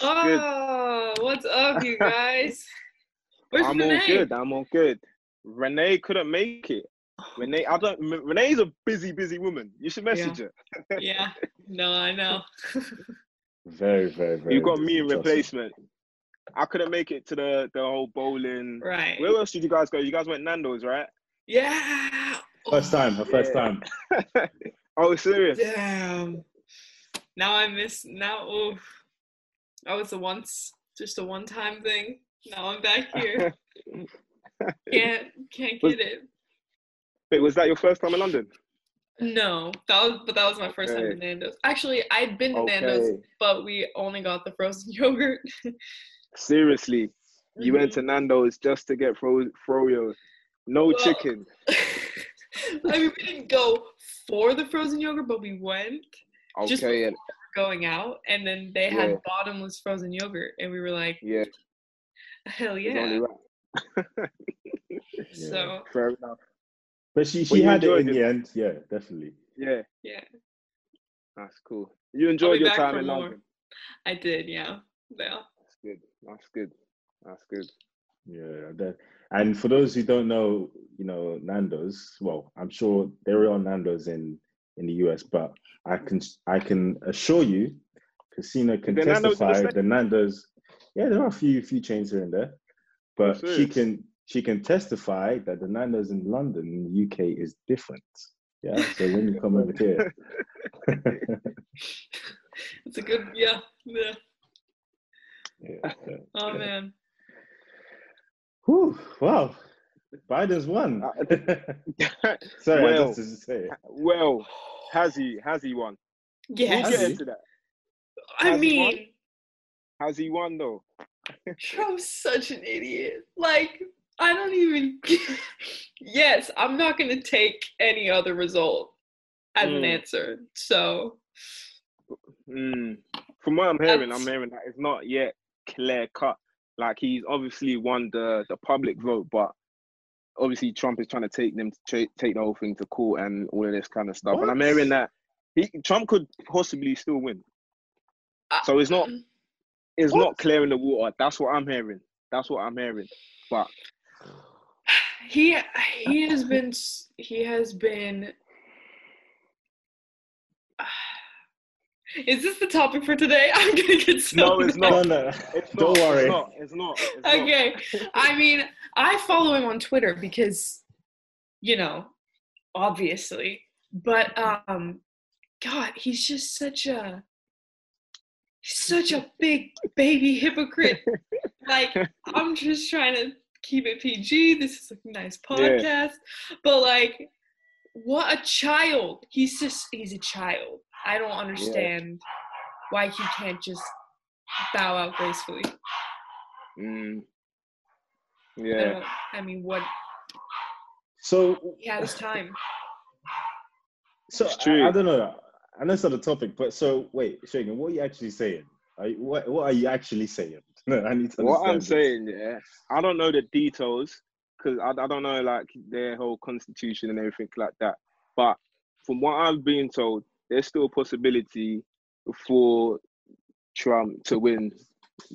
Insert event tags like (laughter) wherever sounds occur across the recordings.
What's oh, what's up, you (laughs) guys? good? Where's I'm Renee? all good. I'm all good. Renee couldn't make it. (sighs) Renee, I don't. Renee's a busy, busy woman. You should message her. Yeah, no, I know. (laughs) Very, very, very. You got me in replacement. I couldn't make it to the the whole bowling. right. Where else did you guys go? You guys went Nando's, right? Yeah. First time, her first Yeah. time. (laughs) oh, serious? Damn. Now I miss. Now, oh, that was a once, just a one-time thing. Now I'm back (laughs) here. Can't, can't Was- get it. Wait, was that your first time in London? No, that was, but that was my first time Okay. in Nando's. Actually, I'd been to Nando's, but we only got the frozen (laughs) yogurt. Seriously, you went Mhm. to Nando's just to get fro- froyo, no Well, chicken. (laughs) I mean, we didn't go for the frozen yogurt, but we went just Okay, and going out, and then they had Yeah. bottomless frozen yogurt, and we were like, yeah, hell yeah! only right. (laughs) So Fair enough. But she, she you had it in it. the end. Yeah, definitely. Yeah, yeah, that's cool. You enjoyed your time for in more. London. I did. Yeah, yeah. That's good. That's good. That's good. Yeah. That, and for those who don't know, you know, Nando's, well, I'm sure there are Nando's in, in the US, but I can I can assure you, Casina can there the testify States? the Nando's, yeah, there are a few few chains here and there. But she can she can testify that the Nando's in London in the UK is different. Yeah. So when you come over here, (laughs) It's a good. Yeah, yeah. yeah, yeah. Oh Yeah. man. Whew, wow. Biden's won. Uh, (laughs) Sorry, I well, just to say well, has he? Has he won? Yes. We'll get into that. I Has he mean, Has he won though? Trump's such an idiot. Like, I don't even. (laughs) yes, I'm not going to take any other result as an Mm. answer. So, Mm. From what I'm hearing, I'm hearing that it's not yet clear cut. Like he's obviously won the the public vote, but obviously Trump is trying to take them to take the whole thing to court and all of this kind of stuff. And I'm hearing that he Trump could possibly still win. I- So it's not mm. it's What? not clearing the water. That's what I'm hearing. That's what I'm hearing. But (sighs) he he has been he has been (sighs) uh, is this the topic for today (laughs) i'm gonna get so No, it's No, not. no. it's Don't worry. It's not. It's not. It's not. okay i mean i follow him on twitter because you know obviously but um god he's just such a he's such a big baby hypocrite (laughs) like i'm just trying to keep it pg this is a nice Yeah. podcast but like what a child he's just he's a child i don't understand why he can't just bow out gracefully Mm. Yeah. don't, I mean what So, he had his time so It's I, true. I don't know. I know it's not the topic, but so wait, Shagan, what are you actually saying? Are you, what What are you actually saying? (laughs) No, I need to What I'm this. saying, yeah, I don't know the details because I, I don't know like their whole constitution and everything like that. But from what I've been told, there's still a possibility for Trump to win,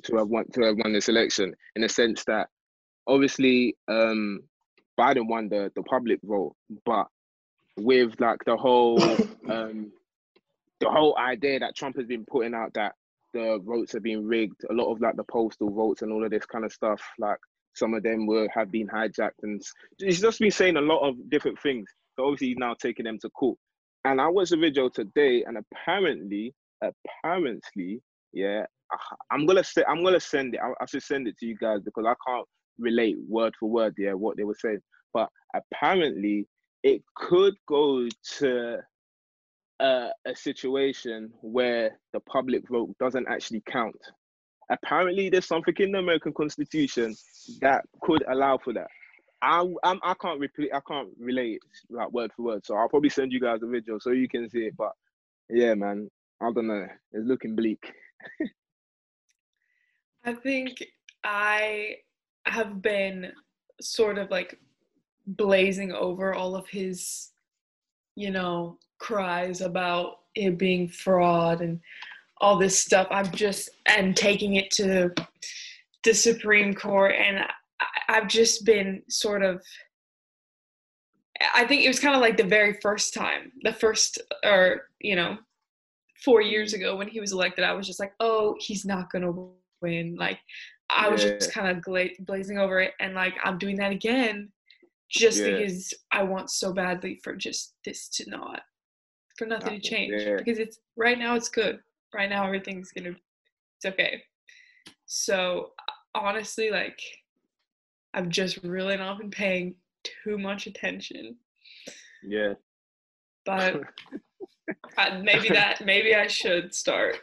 to have won, to have won this election in the sense that obviously um, Biden won the the public vote, but with like the whole (coughs) um, the whole idea that Trump has been putting out that the votes have been rigged, a lot of like the postal votes and all of this kind of stuff, like some of them were have been hijacked and he's just been saying a lot of different things. So obviously he's now taking them to court. And I watched the video today and apparently, apparently, yeah, I- I'm gonna say I'm gonna send it. I, I should send it to you guys because I can't relate word for word, yeah, what they were saying. But apparently it could go to a situation where the public vote doesn't actually count. Apparently, there's something in the American Constitution that could allow for that. I I'm, I can't repeat I can't relate like word for word, so I'll probably send you guys the video so you can see it. But yeah, man, I don't know. It's looking bleak. (laughs) I think I have been sort of like blazing over all of his, you know, cries about it being fraud and all this stuff. I'm just and taking it to the Supreme Court, and I've just been sort of. I think it was kind of like the very first time, the first, or you know, four years ago when he was elected. I was just like, oh, he's not gonna win. Like, I was Yeah. just kind of gla- blazing over it, and like I'm doing that again, just Yeah. because I want so badly for just this to not, for nothing to change. yeah. Because it's right now it's good. Right now everything's gonna, it's okay. So honestly, like, I've just really not been paying too much attention, Yeah. but (laughs) uh, maybe that maybe I should start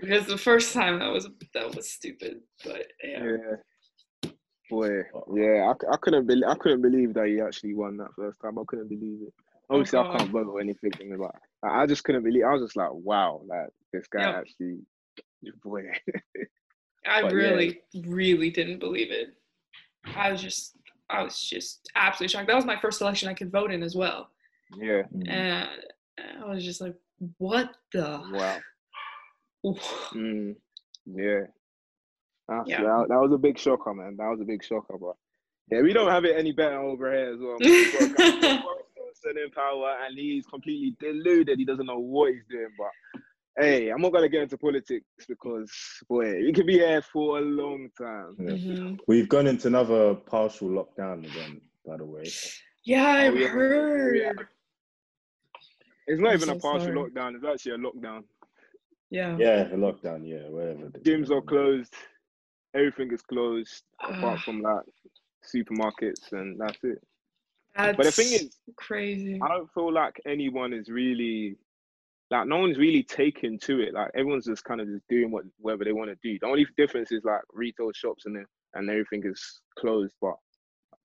because the first time that was that was stupid. But yeah, Yeah. Boy, yeah, I, I couldn't believe I couldn't believe that he actually won that first time. I couldn't believe it. Obviously, I can't vote or anything, but like, I just couldn't believe. I was just like, wow, like this guy Yep. actually, boy, (laughs) I But yeah. really, really didn't believe it. I was just, I was just absolutely shocked. That was my first election I could vote in as well, yeah, Mm. and I was just like, "What the?" wow, (sighs) mm, yeah. That's, Yeah. That, that was a big shocker, man. That was a big shocker, but yeah, we don't have it any better over here as well. man. We've got (laughs) a guy called Boris Johnson in power, and he's completely deluded. He doesn't know what he's doing, but. Hey, I'm not gonna get into politics because boy, we could be here for a long time. Yeah. Mhm. We've gone into another partial lockdown again, by the way. Yeah, I've Oh, yeah. heard. Yeah. It's not I'm even a partial sorry. lockdown. It's actually a lockdown. Yeah. Yeah, the lockdown, yeah, whatever. it is. Gyms are closed. Everything is closed apart Ah, from like supermarkets, and that's it. That's But the thing is, crazy. I don't feel like anyone is really like no one's really taken to it. Like everyone's just kind of just doing what whatever they want to do. The only difference is like retail shops and then and everything is closed. But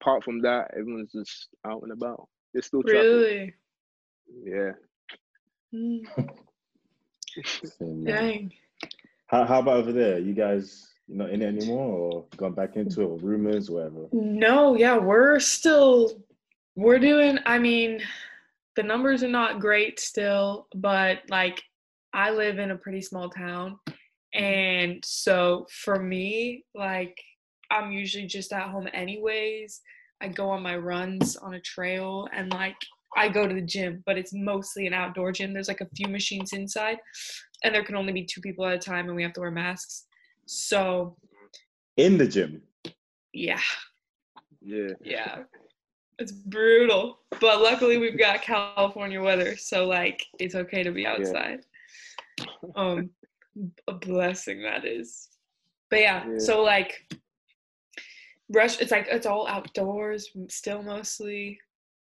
apart from that, everyone's just out and about. There's still traffic. Really? Yeah. (laughs) Mm, yeah. dang. How, how about over there? You guys you not in it anymore or gone back into it or rumors, whatever? No, yeah, we're still we're doing I mean, the numbers are not great still, but like I live in a pretty small town mm-hmm. and so for me, like I'm usually just at home anyways. I go on my runs on a trail and like I go to the gym, but it's mostly an outdoor gym. There's like a few machines inside and there can only be two people at a time and we have to wear masks. So, In the gym. yeah. Yeah. Yeah. It's brutal. But luckily we've got California weather, so like it's okay to be outside. Um a blessing that is. But yeah, Yeah. so like rush it's like it's all outdoors still mostly.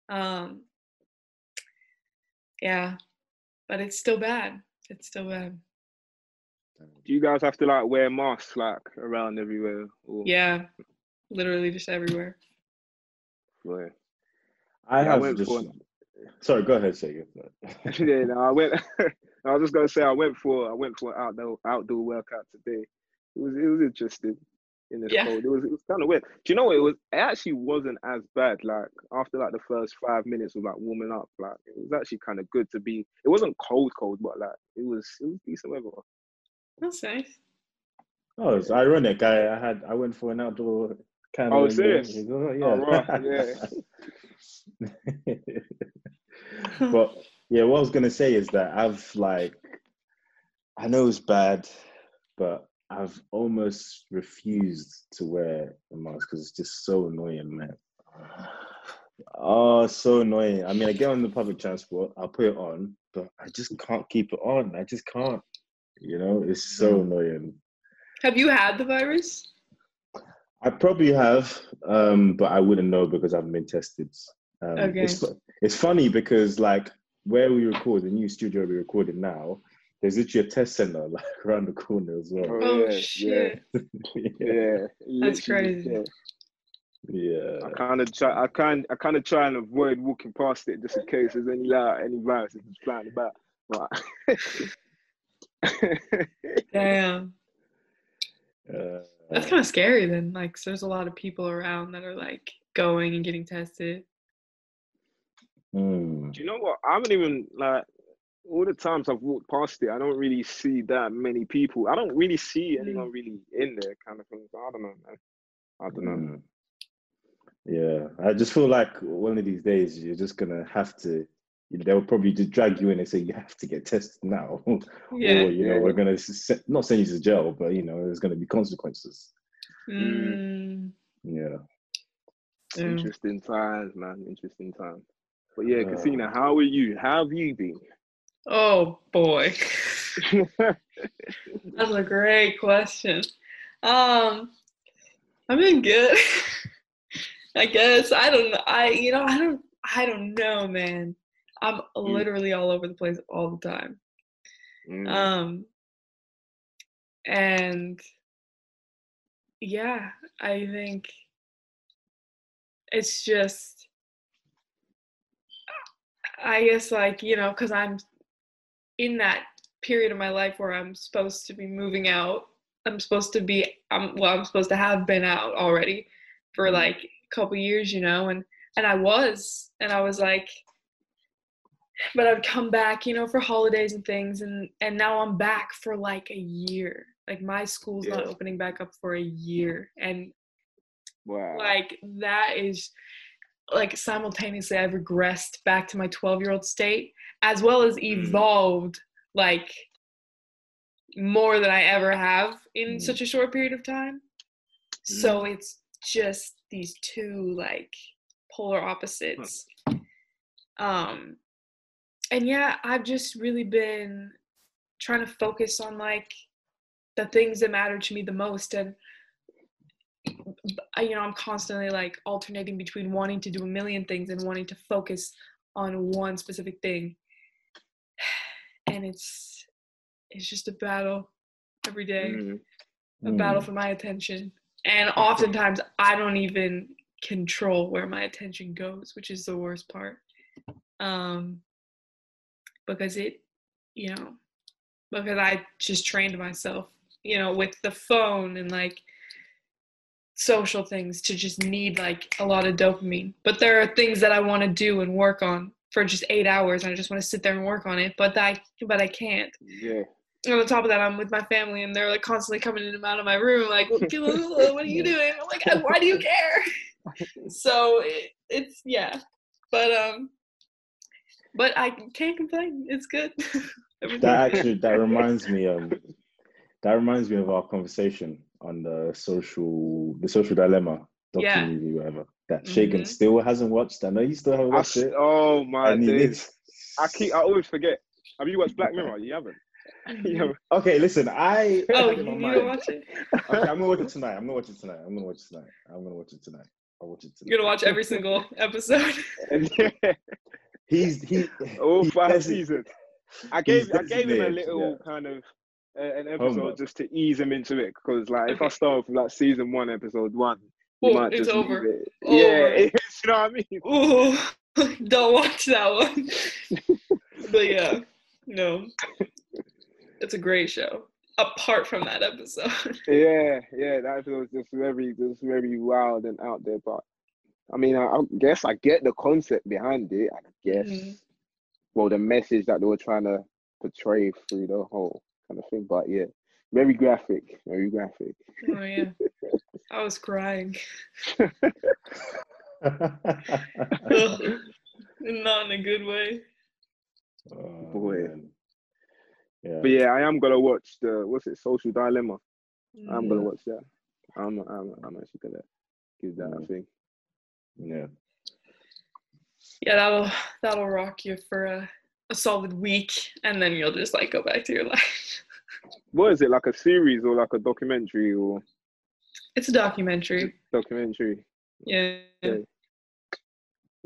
Um yeah. But it's still bad. It's still bad. Do you guys have to like wear masks like around everywhere? Or, Yeah. Literally just everywhere. Yeah. I Yeah, I went just for- sorry, go ahead, Shaker. (laughs) (laughs) yeah, no, I went. (laughs) I was just gonna say I went for I went for an outdoor outdoor workout today. It was it was interesting in this Yeah. cold. It was it was kind of weird. Do you know what it was? It actually wasn't as bad. Like after like the first five minutes of like warming up, like it was actually kind of good to be. It wasn't cold cold, but like it was it was decent weather. That's nice. Oh, it's ironic. I, I had I went for an outdoor kind Oh, of serious? Oh, yeah. Oh, right, yeah. (laughs) but yeah, what I was gonna say is that I've like I know it's bad, but I've almost refused to wear a mask because it's just so annoying, man. Oh, so annoying. I mean, I get on the public transport, I'll put it on, but I just can't keep it on. I just can't. You know, it's so mm. annoying. Have you had the virus? I probably have, um, but I wouldn't know because I haven't been tested. Um, It's, it's funny because like where we record, the new studio we recorded now, there's literally a test center (laughs) like around the corner as well. Oh yeah, shit. (laughs) Yeah, yeah. That's crazy. yeah. Yeah. I kind of try. I kind. I kind of try and avoid walking past it just in case there's any like any viruses flying about. But (laughs) Damn. Uh, That's kind of scary then. Like, so there's a lot of people around that are like going and getting tested. mm. Do you know what? I haven't even like all the times I've walked past it, I don't really see that many people. I don't really see Mm. anyone really in there, kind of thing. So I don't know, man. I don't know. Mm. Yeah, I just feel like one of these days you're just gonna have to. They'll probably just drag you in and say you have to get tested now, (laughs) Yeah. or you know Yeah. we're gonna s- not send you to jail, but you know there's gonna be consequences. Mm. Yeah. Yeah. Interesting times, man. Interesting times. But yeah, Uh, Casina, how are you? How have you been? Oh boy. (laughs) (laughs) That's a great question. Um, I've been good. I guess I don't know. I you know I don't I don't know, man. I'm literally all over the place all the time. Mm, Um, and yeah, I think it's just, I guess, like, you know, because I'm in that period of my life where I'm supposed to be moving out. I'm supposed to be, I'm, well, I'm supposed to have been out already for Mhm. like a couple years, you know, and, and I was, and I was like, but I'd come back, you know, for holidays and things, and and now I'm back for like a year. Like my school's not opening back up for a year, and wow. like that is like simultaneously I've regressed back to my 12 year old state, as well as evolved like more than I ever have in Mm. such a short period of time. So it's just these two like polar opposites. Um and yeah, I've just really been trying to focus on like the things that matter to me the most and you know, I'm constantly like alternating between wanting to do a million things and wanting to focus on one specific thing. (sighs) And it's it's just a battle every day Mm, a battle Mm. for my attention. And oftentimes I don't even control where my attention goes, which is the worst part. Um, because it, you know, because I just trained myself, you know, with the phone and like social things to just need like a lot of dopamine. But there are things that I want to do and work on for just eight hours and I just want to sit there and work on it. But I but I can't yeah. and on top of that, I'm with my family, and they're like constantly coming in and out of my room, like, "What (laughs) what are you doing?" I'm like, "Uh, "Why do you care?" (laughs) so it, it's yeah, but um, but I can't complain. It's good. (laughs) That actually that reminds me um (laughs) that reminds me of our conversation on the social the social dilemma docu Yeah. movie whatever that Shagan Mhm. still hasn't watched. I know you still haven't watched s- it. oh my days. I keep. I always forget. Have you watched Black Mirror? You haven't. (laughs) You haven't. Okay, listen, I Oh, had you my need to watch it. Okay, I'm gonna watch it tonight. I'm gonna watch it tonight. I'm gonna watch it tonight. I'm gonna watch it tonight. I'll watch it tonight. You're gonna watch every single episode. Yeah, He's he all he five does it- seasons. I gave. I gave him a little yeah. kind of uh, an episode Homework. just to ease him into it because, like, if I Okay. start from like season one, episode one, you Oh, might it's just leave over. it. Over. Yeah, (laughs) you know what I mean. Ooh, (laughs) don't watch that one. (laughs) but yeah, no, it's a great show. Apart from that episode, Yeah, yeah, that episode was just very, just very wild and out there. But I mean, I, I guess I get the concept behind it. I guess. Mhm. Well, the message that they were trying to portray through the whole kind of thing. But yeah, very graphic, very graphic. oh yeah, I was crying. (laughs) (laughs) Not in a good way. Oh, Boy. man. Yeah. But yeah, I am gonna watch the what's it, Social Dilemma. I'm gonna Mhm. watch that. I'm, I'm, I'm actually gonna give that a Mm. thing. Yeah. Yeah, that'll that'll rock you for a, a solid week, and then you'll just like go back to your (laughs) life. What is it like a series or like a documentary or It's a documentary. documentary? Yeah. Yeah.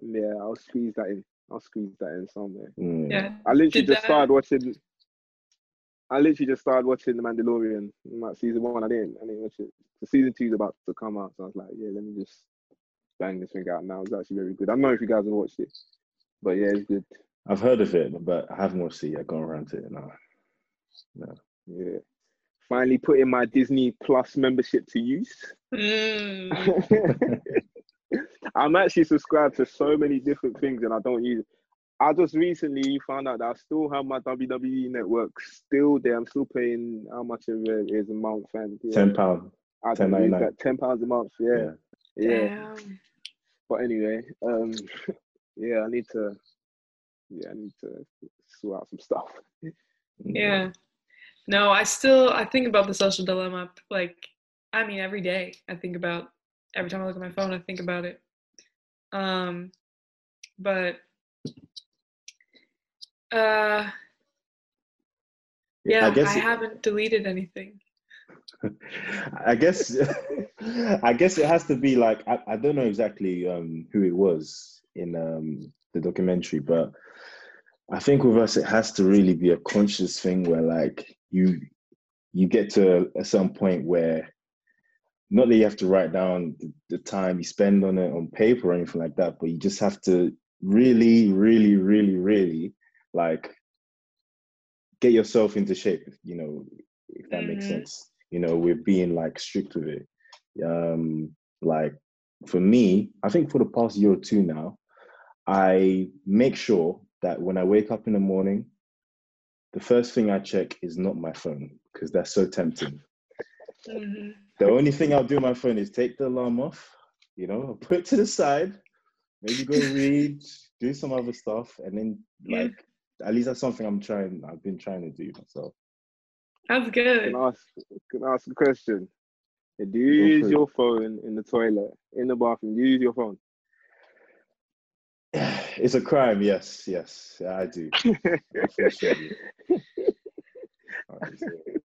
Yeah, I'll squeeze that in. I'll squeeze that in somewhere. Mm. Yeah. I literally Did just that- started watching. I literally just started watching The Mandalorian. Like season one, I didn't. I didn't watch it. The season two is about to come out, so I was like, yeah, let me just bang this thing out now. It's actually very good. I don't know if you guys have watched it, but yeah, it's good. I've heard of it, but I haven't watched it yet. Gone around to it now. Yeah. Finally putting my Disney Plus membership to use. Mm. (laughs) I'm actually subscribed to so many different things and I don't use it. I just recently found out that I still have my WWE network still there. I'm still paying how much of it is a month and yeah, Ten pound. I don't use that ten pounds a month. Yeah, yeah. Damn. But anyway, um, (laughs) yeah, I need to, yeah, I need to sort out some stuff. Yeah. No, I still I think about the social dilemma like I mean every day. I think about every time I look at my phone I think about it. Um but uh yeah, I I, it- haven't deleted anything. (laughs) I guess (laughs) I guess it has to be like I, I don't know exactly um, who it was in um, the documentary, but I think with us it has to really be a conscious thing where like you you get to a some point where not that you have to write down the, the time you spend on it on paper or anything like that, but you just have to really, really, really, really like get yourself into shape, you know, if that makes Mhm. sense. You know, we're being like strict with it. Um, like for me, I think for the past year or two now, I make sure that when I wake up in the morning, the first thing I check is not my phone because that's so tempting. hmm The only thing I'll do on my phone is take the alarm off, you know, (laughs) put it to the side, maybe go (laughs) read, do some other stuff, and then Yeah. like at least that's something I'm trying. I've been trying to do myself. That's good. Can I ask, can I ask a question? Do you Go use for your phone in the toilet, in the bathroom? Do you use your phone? (sighs) It's a crime, yes, yes, yeah, I do. (laughs) Unfortunately.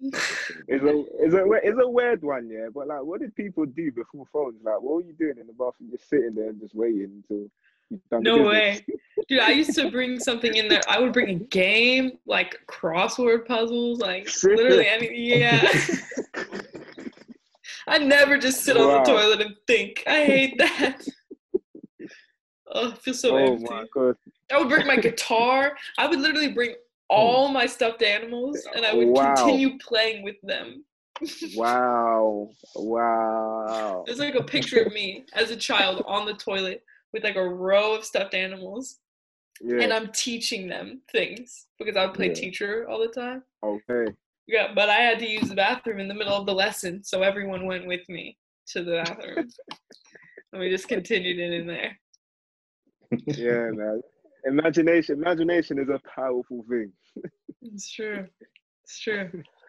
It's a it's a we- it's a weird one, yeah. But like, what did people do before phones? Like, what were you doing in the bathroom? Just sitting there and just waiting until you done the No way. Dude, I used to bring something in there. I would bring a game, like crossword puzzles, like literally anything. yeah. (laughs) I never just sit on the toilet and think. I hate that. (laughs) Oh, I feel so oh empty. my god! I would bring my guitar. I would literally bring hmm. all my stuffed animals and I would Wow. continue playing with them. (laughs) Wow! Wow! There's like a picture of me as a child on the toilet with like a row of stuffed animals Yeah. and I'm teaching them things because I would play Yeah. teacher all the time. okay. Yeah, but I had to use the bathroom in the middle of the lesson, so everyone went with me to the bathroom. and we just continued it in there. (laughs) Yeah, man. Imagination. Imagination is a powerful thing. It's true. It's true. (laughs)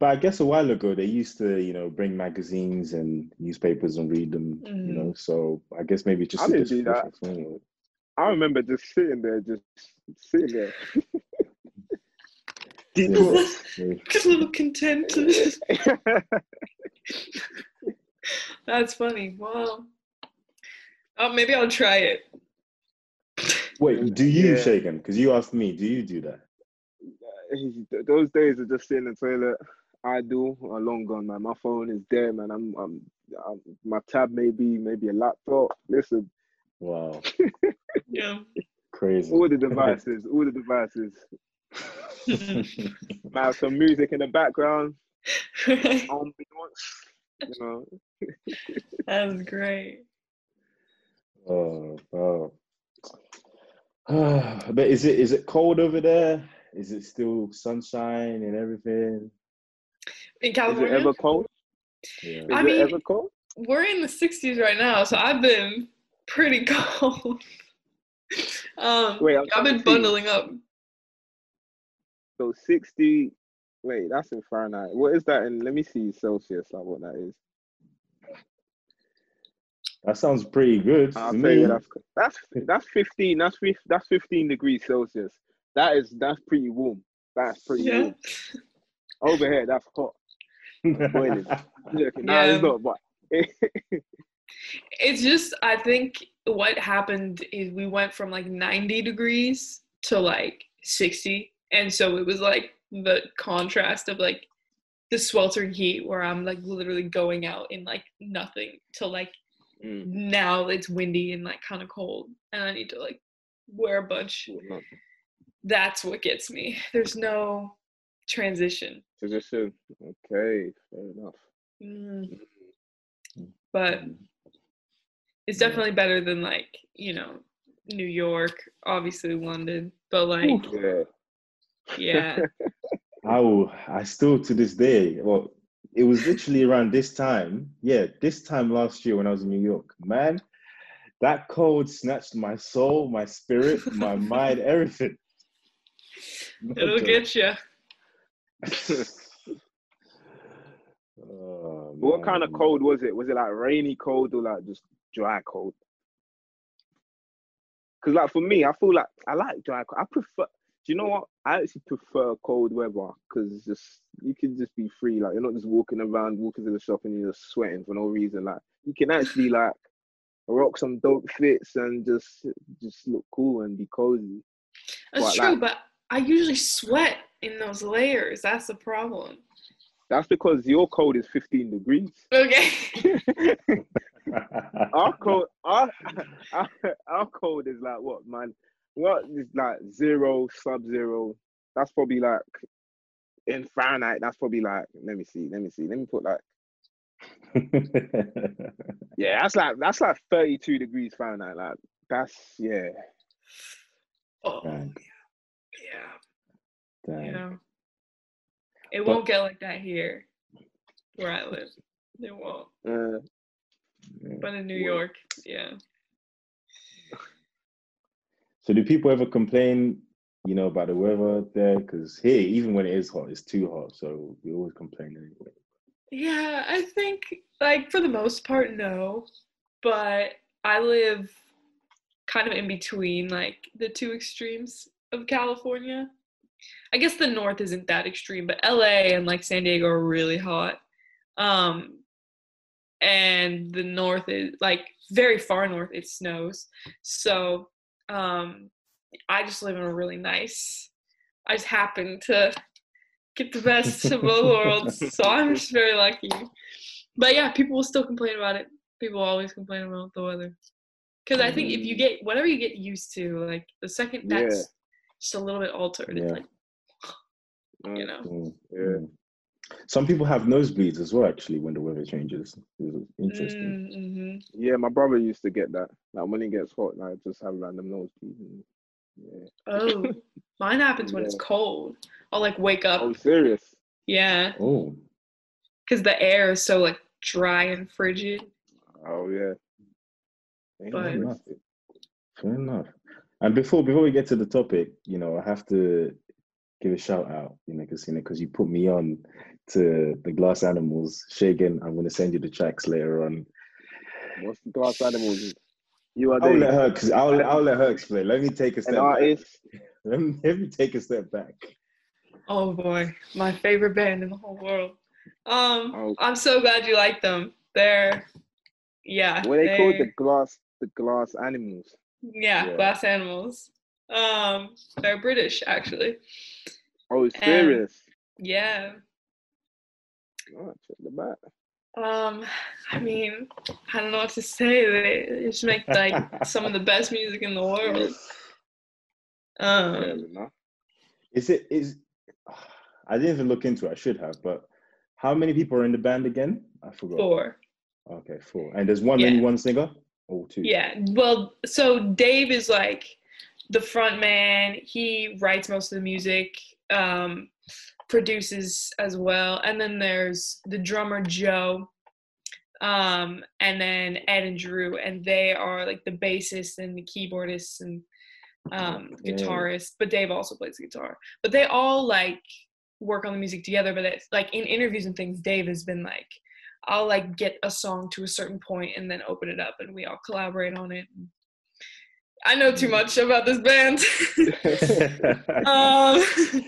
But I guess a while ago they used to, you know, bring magazines and newspapers and read them, you Mhm. know. So I guess maybe just I a didn't do that. different. I remember just sitting there, just sitting there. Deep (laughs) Yeah. thoughts. Yeah. (laughs) Just a little content. (laughs) That's funny. Wow. Oh, maybe I'll try it. Wait, do you, Yeah. Shagan? Because you asked me, do you do that? Those days of just sitting in the toilet, I do are long gone, man. My phone is there, man. I'm, I'm, I'm my tab maybe, maybe a laptop. Listen, Wow, (laughs) Yeah. crazy. all the (laughs) devices, all the devices. (laughs) I have some music in the background, Right. ambiance, you know. That's great. oh, oh. (sighs) but is it is it cold over there? Is it still sunshine and everything? In Is it California, ever cold? Yeah. Is I it mean- ever cold? we're in the 60s right now, so I've been pretty (laughs) cold. um, Wait, I'm I've been to see. bundling up. So 60, wait, that's in Fahrenheit. What is that in, let me see Celsius, like what that is. That sounds pretty good I'll to tell you that's, that's, that's 15, that's, that's 15 degrees Celsius. That is, that's pretty warm. That's pretty Yeah. warm. Over here, that's hot. (laughs) boiling. (laughs) Yeah, nah, Yeah. it's not, but (laughs) It's just, I think what happened is we went from like 90 degrees to like 60. And so it was like the contrast of like the sweltering heat where I'm like literally going out in like nothing to like Mm, now it's windy and like kind of cold and I need to like wear a bunch. That's what gets me. There's no transition. Position. Okay, fair enough. Mm. mm. But mm. it's mm. definitely better than like, you know, New York, obviously London, but like, Yeah. yeah, (laughs) I will, I still to this day, well, it was literally around this time. Yeah, this time last year when I was in New York. Man, that cold snatched my soul, my spirit, my (laughs) mind, everything. it'll (laughs) get you. Oh, What kind of cold was it? Was it like rainy cold or like just dry cold? Because like for me, I feel like I like dry. cold. I prefer. Do you know what? I actually prefer cold weather because it's just you can just be free. Like you're not just walking around, walking to the shop and you're just sweating for no reason. Like you can actually like rock some dope fits and just just look cool and be cozy. That's What, true, like- but I usually sweat in those layers. That's the problem. That's because your cold is 15 degrees. Okay. (laughs) our cold, our, our, (laughs) our cold is like what, man? What is like zero, sub zero? That's probably like in Fahrenheit. That's probably like. Let me see. Let me see. Let me put like. (laughs) Yeah, that's like that's like 32 degrees Fahrenheit. Like that's yeah. Oh, Dang, yeah, dang. yeah. It But- won't get like that here, where I live. It won't. Uh, But in New. York, yeah. So do people ever complain, you know, about the weather there? Because here, even when it is hot, it's too hot. So we always complain anyway. Yeah, I think like for the most part, no. But I live kind of in between like the two extremes of California. I guess the north isn't that extreme, but LA and like San Diego are really hot. Um and the north is like very far north it snows. So um I just live in a really nice I just happen to get the best of both worlds. So I'm just very lucky. But yeah, people will still complain about it. People always complain about the weather. Because I think if you get whatever you get used to, like the second that's. Just a little bit altered, it's like (sighs) you know. Mm, Yeah. mm. Some people have nosebleeds as well, actually, when the weather changes. It's interesting. Mm-hmm. yeah, my brother used to get that. Like when it gets hot, like just have random nosebleeds. And, yeah. Oh, (laughs) mine happens when it's cold. I'll like wake up. Oh, serious? Yeah, Oh, because the air is so like dry and frigid. Oh yeah. But- Interesting. fair enough. And before before we get to the topic, you know, I have to give a shout out, you know, because you know, because you put me on to the Glass Animals. Shagan, I'm going to send you the tracks later on. What's the glass animals? You are I'll the let her. Cause I'll I'll let her explain. Let me take a an step. Back. artist. (laughs) Let me, let me take a step back. Oh boy, my favorite band in the whole world. Um, Oh. I'm so glad you like them. They're, yeah, What they called the glass the glass animals. Yeah, Yeah. glass animals. Um, they're British actually. Oh, it's serious? Yeah. Oh, check the back. Um, I mean, I don't know what to say. They just make like (laughs) some of the best music in the world. Um. Is it is? I didn't even look into it. I should have. But how many people are in the band again? I forgot. four. Okay, four. And there's one Yeah. only one singer. Oh, two. Yeah. Well, so Dave is like the front man. He writes most of the music, um, produces as well. And then there's the drummer Joe, um, and then Ed and Drew, and they are like the bassist and the keyboardist and um, guitarist. But Dave also plays guitar. But they all like work on the music together. But it's like in interviews and things, Dave has been like. I'll like get a song to a certain point and then open it up and we all collaborate on it. I know too much about this band. (laughs) (laughs) um, (laughs)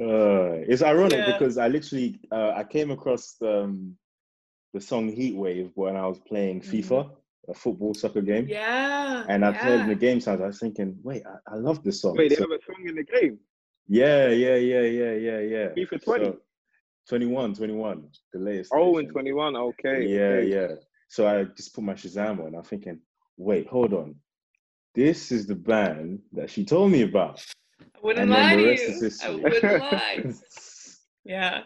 Uh, it's ironic Yeah. because I literally uh, I came across um, the song Heat Wave when I was playing FIFA, a football soccer game, Mm-hmm. yeah. and I heard yeah. the game sounds. I was thinking, wait, I, I love this song. Wait, they So- have a song in the game. yeah, yeah, yeah, yeah, yeah, yeah. FIFA 20? So, 21, 21, the latest. Oh, in 21. Okay. Yeah, okay. yeah. So I just put my Shazam on. I'm thinking, wait, hold on. This is the band that she told me about. I wouldn't and lie to you. I wouldn't (laughs) lie. Yeah.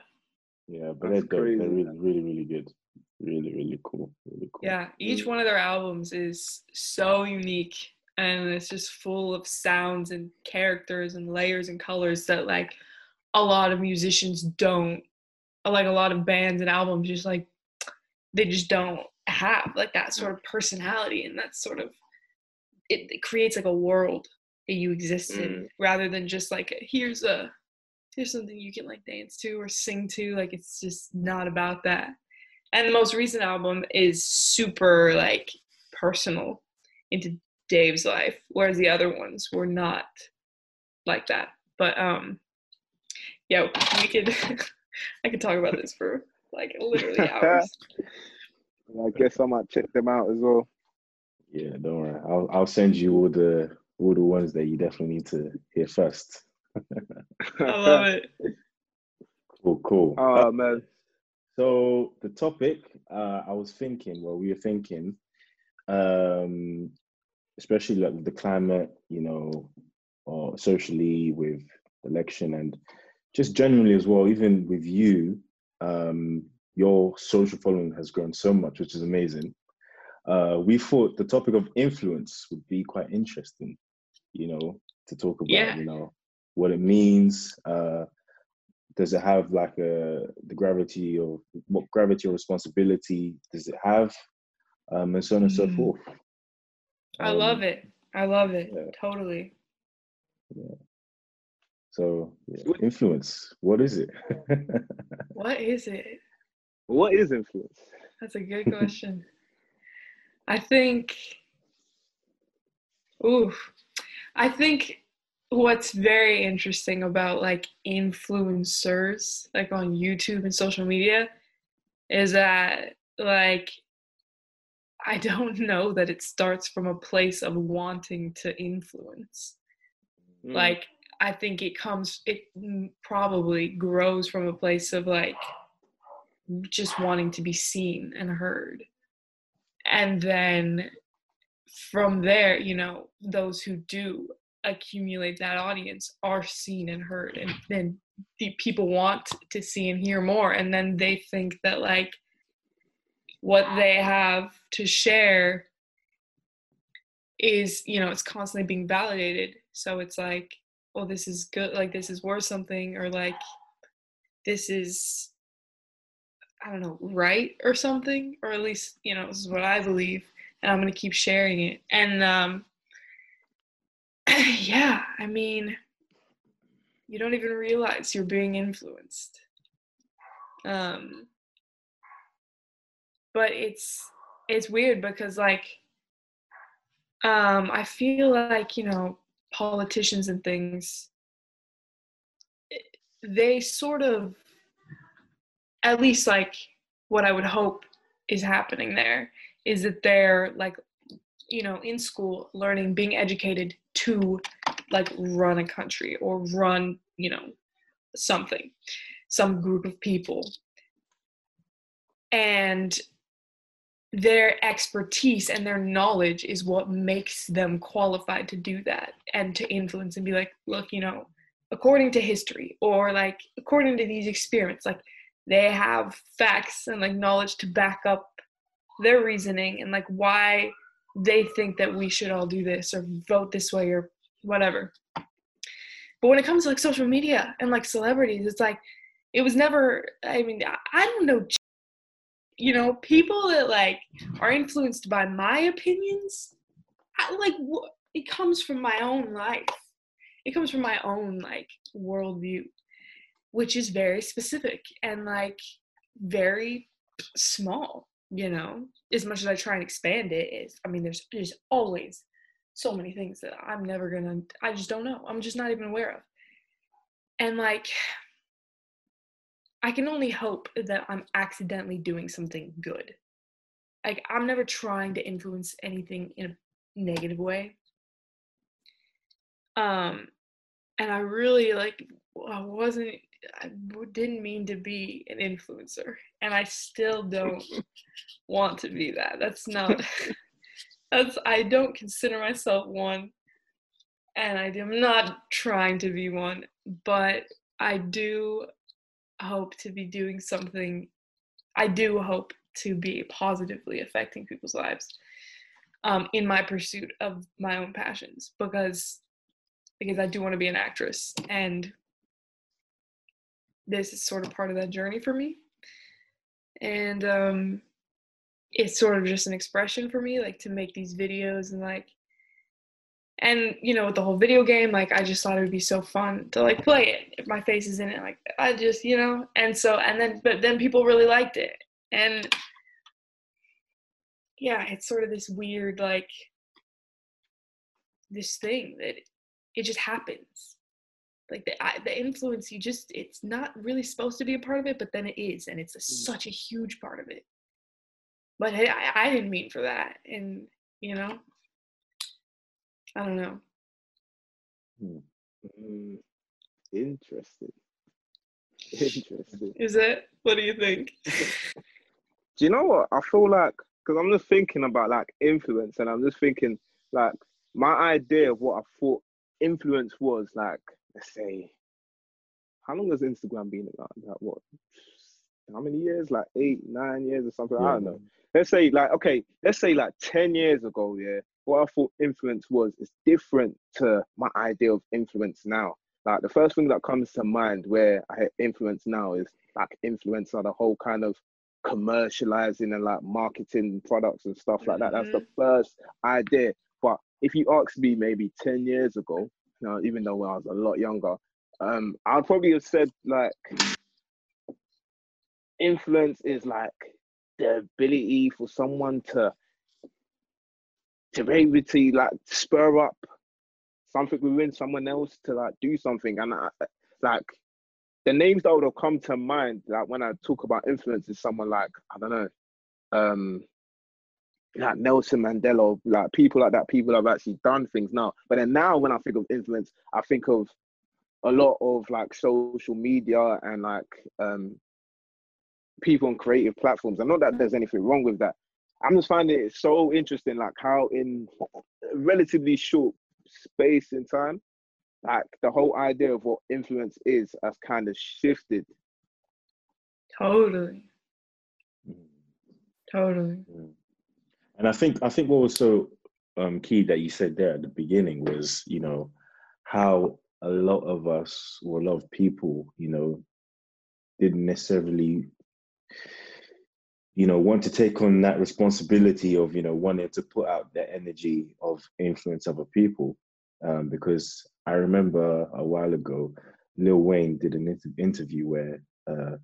yeah, but That's they're dope. They're really, really, really good. Really, really cool. Really cool. Yeah. Each Mm. one of their albums is so unique. and it's just full of sounds and characters and layers and colors that like a lot of musicians don't like a lot of bands and albums just like they just don't have like that sort of personality and that sort of it, it creates like a world that you exist in Mm. rather than just like here's a here's something you can like dance to or sing to like it's just not about that. And the most recent album is super like personal into dave's life whereas the other ones were not like that. But um yeah we could (laughs) i could talk about this for like literally (laughs) hours I guess I might check them out as well. Yeah, don't worry. I'll I'll send you all the all the ones that you definitely need to hear first. i love it (laughs) Cool, cool. Oh man. So the topic, uh, I was thinking, well, we were thinking, um, especially like with the climate, you know, or socially with election and just generally as well, even with you, um, your social following has grown so much, which is amazing. Uh, we thought the topic of influence would be quite interesting, you know, to talk about, Yeah. you know, what it means, uh, does it have like a the gravity of what gravity or responsibility does it have um and so on and so Mm. forth i love Um, it i love it yeah. totally so yeah, influence what is it (laughs) what is it What is influence? That's a good (laughs) question. I think, ooh, I think what's very interesting about like influencers, like on YouTube and social media, is that like I don't (laughs) know that it starts from a place of wanting to influence. Mm. Like I think it comes, it probably grows from a place of like just wanting to be seen and heard. And then from there, you know, those who do accumulate that audience are seen and heard. And then the people want to see and hear more. And then they think that, like, what they have to share is, you know, it's constantly being validated. So it's like, well, this is good, like, this is worth something, or like, this is I don't know, right or something, or at least, you know, this is what I believe, and I'm gonna keep sharing it. And um (clears throat) yeah, I mean, you don't even realize you're being influenced. Um but it's it's weird because like um I feel like, you know, politicians and things they sort of at least like what I would hope is happening there is that they're like you know in school learning being educated to like run a country or run you know something some group of people. And their expertise and their knowledge is what makes them qualified to do that and to influence and be like look you know according to history or like according to these experiments like they have facts and like knowledge to back up their reasoning and like why they think that we should all do this or vote this way or whatever. But when it comes to like social media and like celebrities, it's like it was never. I mean, I- don't know. You know, people that like are influenced by my opinions, I, like wh- it comes from my own life. It comes from my own like worldview which is very specific and like very small you know? As much as i try and expand it is i mean there's there's always so many things that i'm never gonna i just don't know. I'm just not even aware of. And like i can only hope that i'm accidentally doing something good. Like i'm never trying to influence anything in a negative way. Um and i really like i wasn't I didn't mean to be an influencer and i still don't (laughs) want to be that. That's not (laughs) that's i don't consider myself one and i am not trying to be one but i do hope to be doing something i do hope to be positively affecting people's lives um, in my pursuit of my own passions because because I do want to be an actress and this is sort of part of that journey for me. And um, it's sort of just an expression for me like to make these videos and like and you know with the whole video game like i just thought it would be so fun to like play it if my face is in it like i just you know? And so and then but then people really liked it. And yeah it's sort of this weird like this thing that it just happens. Like the the influence you just it's not really supposed to be a part of it but then it is and it's a, Mm. such a huge part of it. But I, I I didn't mean for that and you know i don't know Mm, interesting. (laughs) Interesting. is it what do you think (laughs) Do you know what? I feel like because I'm just thinking about like influence, and I'm just thinking like my idea of what I thought influence was like. Let's say, how long has Instagram been around? Like what? How many years? Like eight, nine years or something. I don't know. Let's say like okay, let's say like ten years ago. Yeah, what I thought influence was is different to my idea of influence now. Like the first thing that comes to mind where I influence now is like influence influencer, the whole kind of commercializing and like marketing products and stuff like that. That's the first idea. But if you asked me maybe 10 years ago, you know, even though when I was a lot younger, um, I'd probably have said like influence is like the ability for someone to to be able to like spur up something within someone else to like do something. And I, like the names that would have come to mind like when I talk about influence is someone like I don't know um like Nelson Mandela like people like that people have actually done things now. But then now when I think of influence I think of a lot of like social media and like um people on creative platforms. And not that there's anything wrong with that I'm just finding it so interesting like how in a relatively short space in time like the whole idea of what influence is has kind of shifted. Totally. Totally. Mm. And I think I think what was so um, key that you said there at the beginning was, you know, how a lot of us or a lot of people, you know, didn't necessarily, you know, want to take on that responsibility of, you know, wanting to put out the energy of influence other people. Um, because I remember a while ago, Lil Wayne did an interview where uh,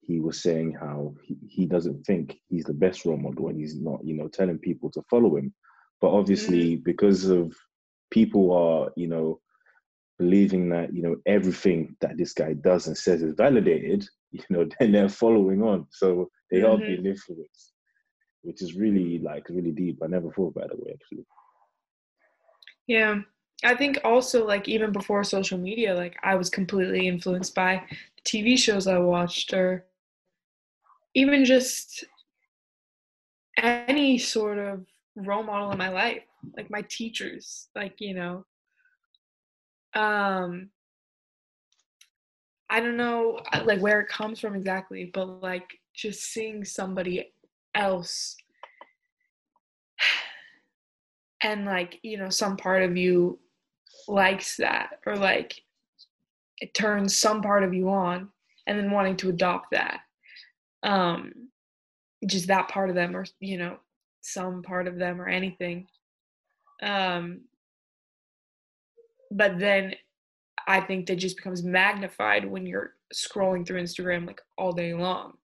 he was saying how he, he doesn't think he's the best role model and he's not, you know, telling people to follow him. But obviously, because of people are, you know, believing that, you know, everything that this guy does and says is validated, (laughs) you know, then they're following on. So they are Mhm. being influenced, which is really like really deep. I never thought about it that way actually. Yeah. I think also like even before social media, like I was completely influenced by the TV shows I watched or even just any sort of role model in my life, like my teachers, like, you know. Um I don't know uh, like where it comes from exactly, but like just seeing somebody else (sighs) and like you know some part of you likes that or like it turns some part of you on and then wanting to adopt that um just that part of them or you know some part of them or anything um but then i think that just becomes magnified when you're scrolling through instagram like all day long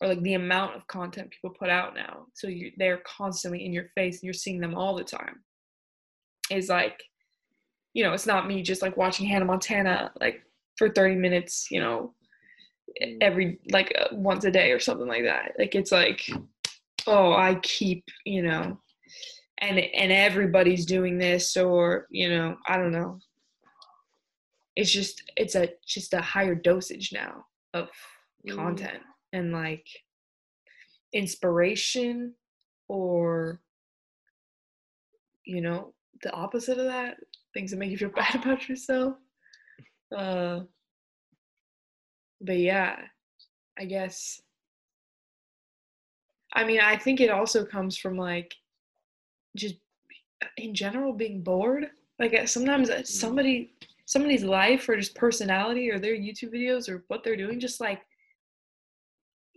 or like the amount of content people put out now. So you they're constantly in your face and you're seeing them all the time. Is like you know it's not me just like watching hannah montana like for 30 minutes you know e- every like uh, once a day or something like that. Like it's like oh i keep you know and and everybody's doing this or you know i don't know it's just it's a just a higher dosage now of Mm. content and like inspiration or you know the opposite of that things that make you feel (laughs) bad about yourself uh but yeah i guess i mean i think it also comes from like just in general being bored. Like uh, sometimes Mm. uh, somebody somebody's life or just personality or their YouTube videos or what they're doing just like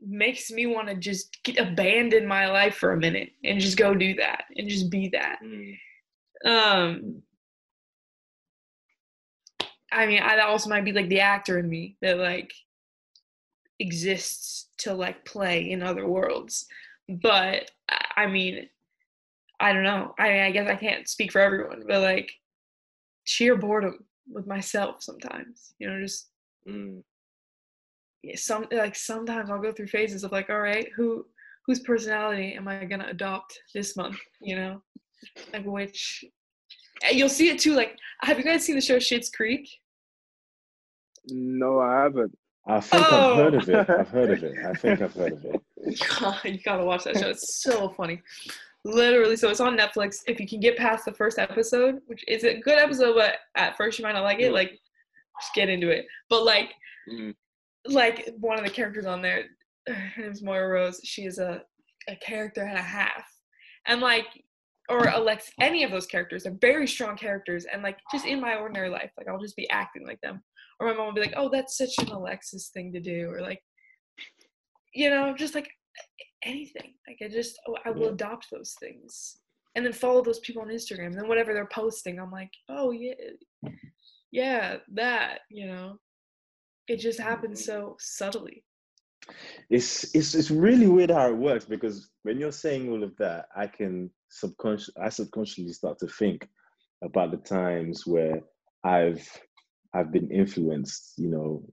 makes me want to just get, abandon my life for a minute and just go do that and just be that. Mm. Um I mean, I that also might be like the actor in me that like exists to like play in other worlds. But I- I mean, I don't know. I mean, I guess I can't speak for everyone, but like sheer boredom with myself sometimes. You know, just Mm. yeah, some like sometimes I'll go through phases of like, all right, who whose personality am I gonna adopt this month? You know, like which and you'll see it too. Like, have you guys seen the show Schitt's Creek? No, I haven't. I think Oh. I've heard of it. I've heard of it. I think I've heard of it. (laughs) God, you gotta watch that show. It's so funny. Literally, so it's on Netflix. If you can get past the first episode, which is a good episode, but at first you might not like it, Mm. like just get into it. But like Mm. like one of the characters on there, (sighs) her name's Moira Rose. She is a, a character and a half, and like, or Alex, any of those characters are very strong characters, and like just in my ordinary life, like I'll just be acting like them, or my mom will be like, "Oh, that's such an Alexis thing to do," or like, you know, just like anything. Like I just, oh, I will Yeah. adopt those things, and then follow those people on Instagram. And then whatever they're posting, I'm like, oh yeah, yeah, that, you know it just happens mm-hmm. so subtly. It's it's it's really weird how it works because when you're saying all of that, I can subconscious I subconsciously start to think about the times where I've I've been influenced, you know,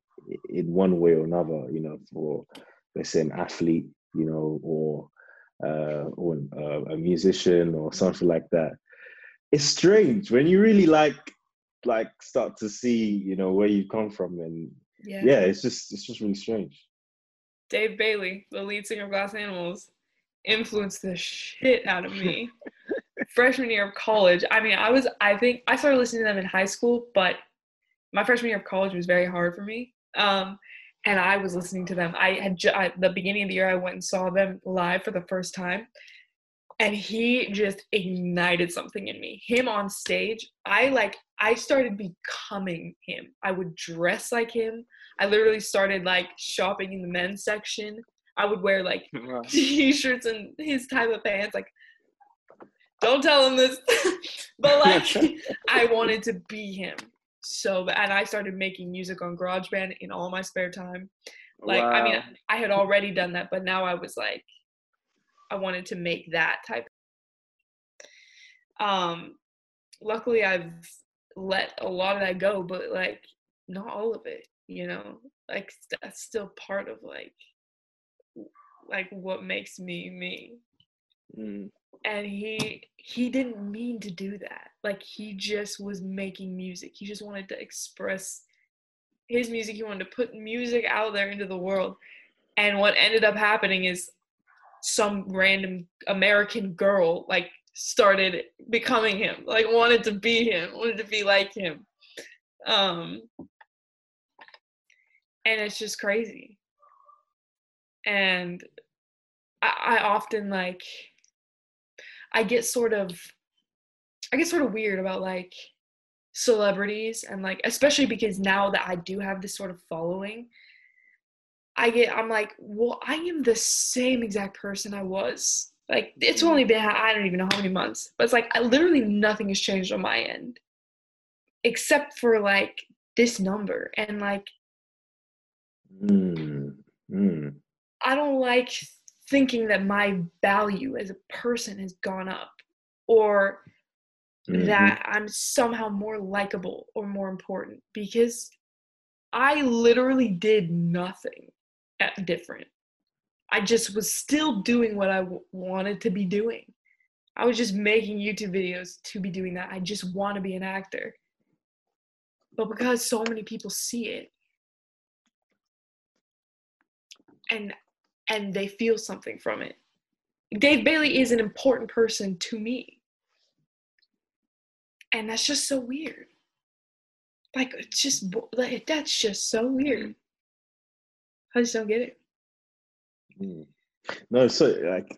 in one way or another, you know, for let's say an athlete, you know, or uh, or uh, a musician or something like that. It's strange when you really like like start to see, you know, where you come from and Yeah. yeah, it's just it's just really strange. Dave Bayley, the lead singer of Glass Animals, influenced the shit out of me. (laughs) freshman year of college. I mean, I was I think I started listening to them in high school, but my freshman year of college was very hard for me. Um and I was listening to them. I had ju- I, the beginning of the year I went and saw them live for the first time. And he just ignited something in me. Him on stage, I like I started becoming him. I would dress like him. I literally started like shopping in the men's section. I would wear like (laughs) Wow. t-shirts and his type of pants. Like, don't tell him this, (laughs) but like, (laughs) I wanted to be him so bad. And I started making music on GarageBand in all my spare time. Like, I mean, I had already done that, but now I was like, I wanted to make that type. Um, luckily, I've let a lot of that go, but like, not all of it. You know, like that's still part of like like what makes me me Mm. And he he didn't mean to do that. Like he just was making music. He just wanted to express his music. He wanted to put music out there into the world. And what ended up happening is some random american girl like started becoming him like wanted to be him wanted to be like him. Um and it's just crazy. And I, I often like I get sort of I get sort of weird about like celebrities and like especially because now that I do have this sort of following I get I'm like well I am the same exact person I was. Like it's only been I don't even know how many months but it's like I, literally nothing has changed on my end except for like this number and like Mm, mm. I don't like thinking that my value as a person has gone up or Mhm. that I'm somehow more likable or more important because I literally did nothing at different. I just was still doing what I w- wanted to be doing. I was just making YouTube videos to be doing that. I just want to be an actor. But because so many people see it and and they feel something from it. Dave Bayley is an important person to me. And that's just so weird. Like it's just like that's just so weird. I just don't get it. Mm. No, so like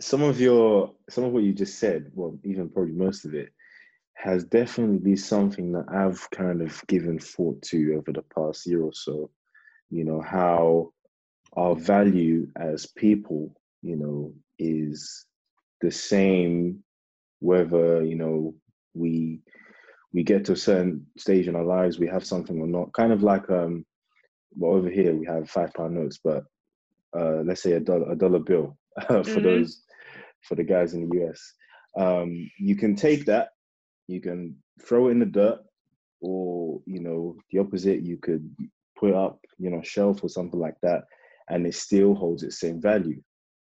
some of your some of what you just said, well, even probably most of it, has definitely been something that I've kind of given thought to over the past year or so. You know, how our value as people, you know, is the same whether, you know, we we get to a certain stage in our lives, we have something or not. Kind of like um well over here we have five pound notes, but uh let's say a dollar a dollar bill (laughs) for mm-hmm. those for the guys in the US. Um, you can take that, you can throw it in the dirt, or you know the opposite. You could put up, you know, shelf or something like that, and it still holds its same value.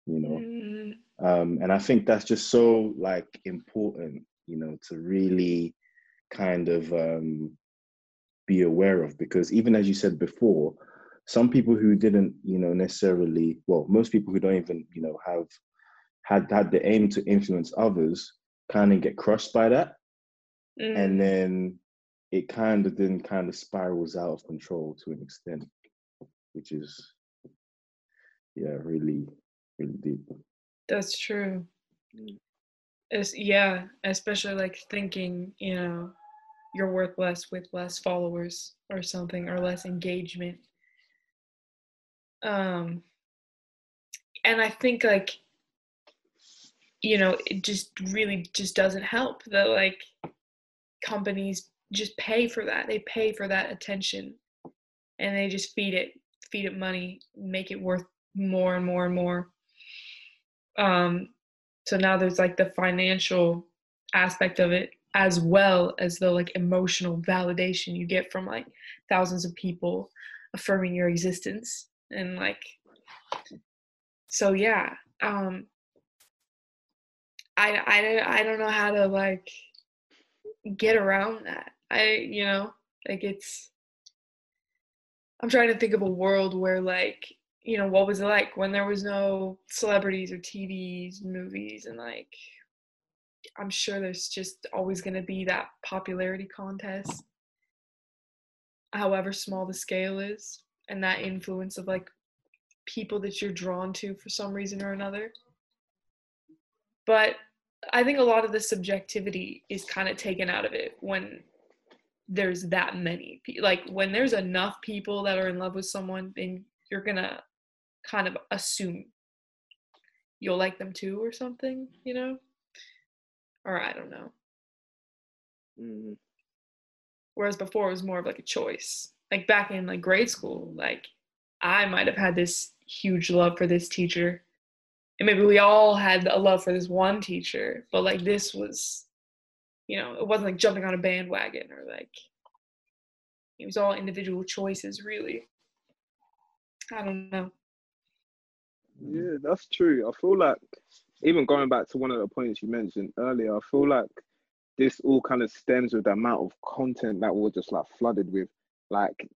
You know, mm. um, and I think that's just so like important. You know, to really kind of um, be aware of because even as you said before some people who didn't you know necessarily well most people who don't even you know have had had the aim to influence others kind of get crushed by that mm. and then it kind of then kind of spirals out of control to an extent which is yeah really really deep. That's true. Mm. it's, yeah especially like thinking you know you're worth less with less followers or something or less engagement. Um and i think like you know it just really just doesn't help that like companies just pay for that. They pay for that attention and they just feed it feed it money make it worth more and more and more um so now there's like the financial aspect of it as well as the like emotional validation you get from like thousands of people affirming your existence and like so yeah um I, I, I don't know how to like get around that. I, you know, like it's, I'm trying to think of a world where like, you know, what was it like when there was no celebrities or TVs, movies, and like, I'm sure there's just always going to be that popularity contest, however small the scale is, and that influence of like people that you're drawn to for some reason or another. But I think a lot of the subjectivity is kind of taken out of it when there's that many like when there's enough people that are in love with someone then you're gonna kind of assume you'll like them too or something you know? Or i don't know. Mm-hmm. whereas before it was more of like a choice. Like back in like grade school like i might have had this huge love for this teacher. And maybe we all had a love for this one teacher but like this was you know it wasn't like jumping on a bandwagon or like it was all individual choices really. I don't know yeah that's true i feel like even going back to one of the points you mentioned earlier i feel like this all kind of stems with the amount of content that we're just like flooded with like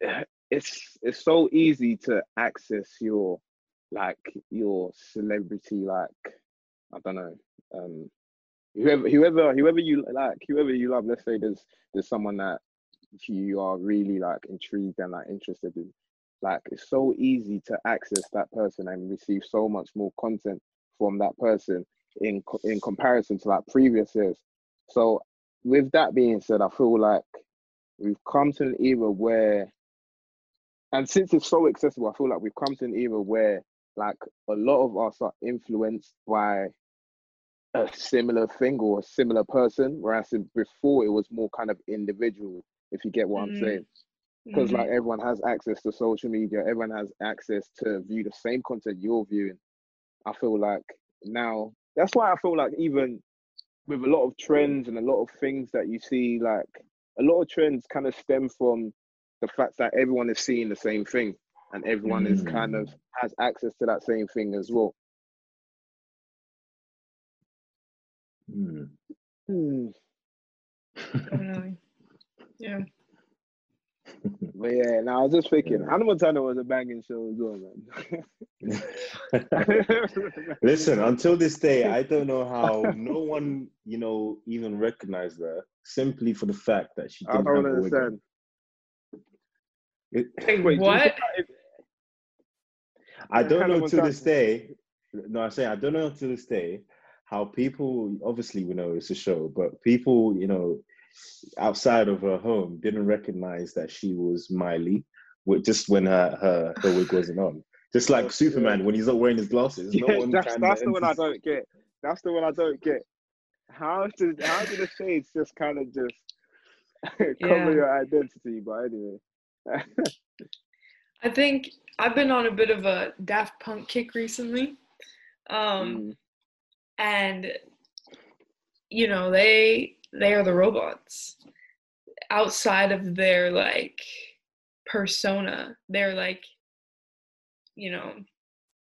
(sighs) it's it's so easy to access your like your celebrity, like I don't know, um, whoever, whoever, whoever you like, whoever you love. Let's say there's there's someone that you are really like intrigued and like interested in. Like it's so easy to access that person and receive so much more content from that person in in comparison to like previous years. So with that being said, I feel like we've come to an era where and since it's so accessible, I feel like we've come to an era where like a lot of us are influenced by a similar thing or a similar person, whereas before it was more kind of individual, if you get what mm-hmm. I'm saying. Because mm-hmm. like everyone has access to social media, everyone has access to view the same content you're viewing. I feel like now that's why I feel like even with a lot of trends and a lot of things that you see, like a lot of trends kind of stem from the fact that everyone is seeing the same thing and everyone mm. is kind of has access to that same thing as well. Mm. Mm. yeah. But yeah, now I was just thinking, Hannah Montana was a banging show as well, man. (laughs) Listen, until this day, I don't know how no one, you know, even recognized her simply for the fact that she didn't I don't understand. It, Wait, what? I don't know to this day no, I say I don't know to this day how people. Obviously, we know it's a show, but people, you know, outside of her home didn't recognize that she was Miley, just when her her, her wig wasn't on. Just like Superman when he's not wearing his glasses. Yeah, no one that's that's the one I don't get. That's the one I don't get. How did how do the shades just kind of just (laughs) cover Yeah. your identity? But anyway, I think I've been on a bit of a Daft Punk kick recently. Um, Mm. and you know, they they are the robots. Outside of their like persona, they're like you know,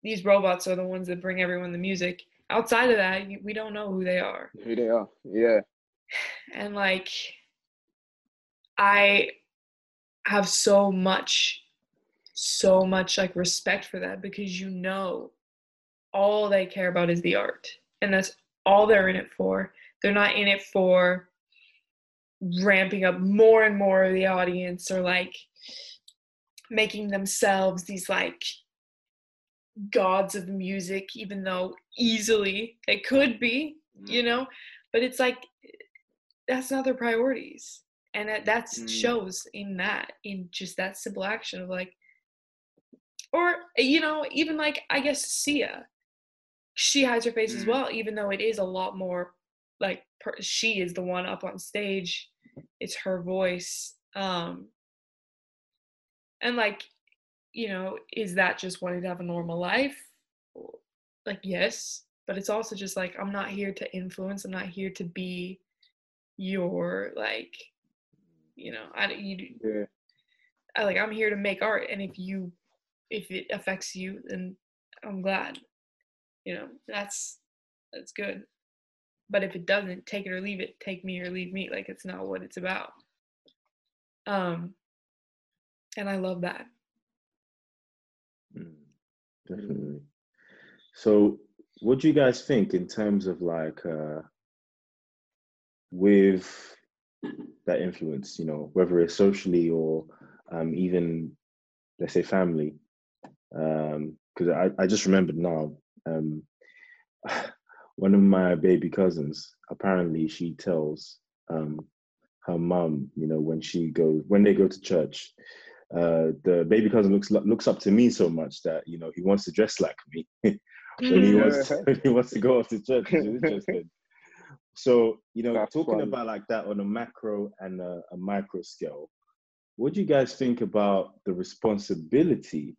these robots are the ones that bring everyone the music. Outside of that, we don't know who they are. who they are? Yeah. (sighs) and like i have so much so much like respect for that because you know all they care about is the art and that's all they're in it for they're not in it for ramping up more and more of the audience or like making themselves these like gods of music even though easily they could be you know but it's like that's not their priorities and that that's Mm. shows in that in just that simple action of like or you know even like i guess sia she hides her face as Mm. well even though it is a lot more like per, she is the one up on stage. It's her voice um and like you know is that just wanting to have a normal life? Like yes but it's also just like i'm not here to influence. I'm not here to be your like you know i you Yeah. I, like i'm here to make art and if you if it affects you then i'm glad. You know that's that's good but if it doesn't take it or leave it take me or leave me like it's not what it's about um and i love that Mm, definitely. So, what do you guys think in terms of like uh, with that influence? You know, whether it's socially or um, even let's say family. um Because I, I just remembered now, um, (sighs) one of my baby cousins apparently she tells um, her mum, you know, when she goes when they go to church, uh, the baby cousin looks looks up to me so much that you know he wants to dress like me (laughs) when he Mm. wants (laughs) when he wants to go off to church. Which is interesting. So you know, That's talking funny. about like that on a macro and a, a micro scale, what do you guys think about the responsibility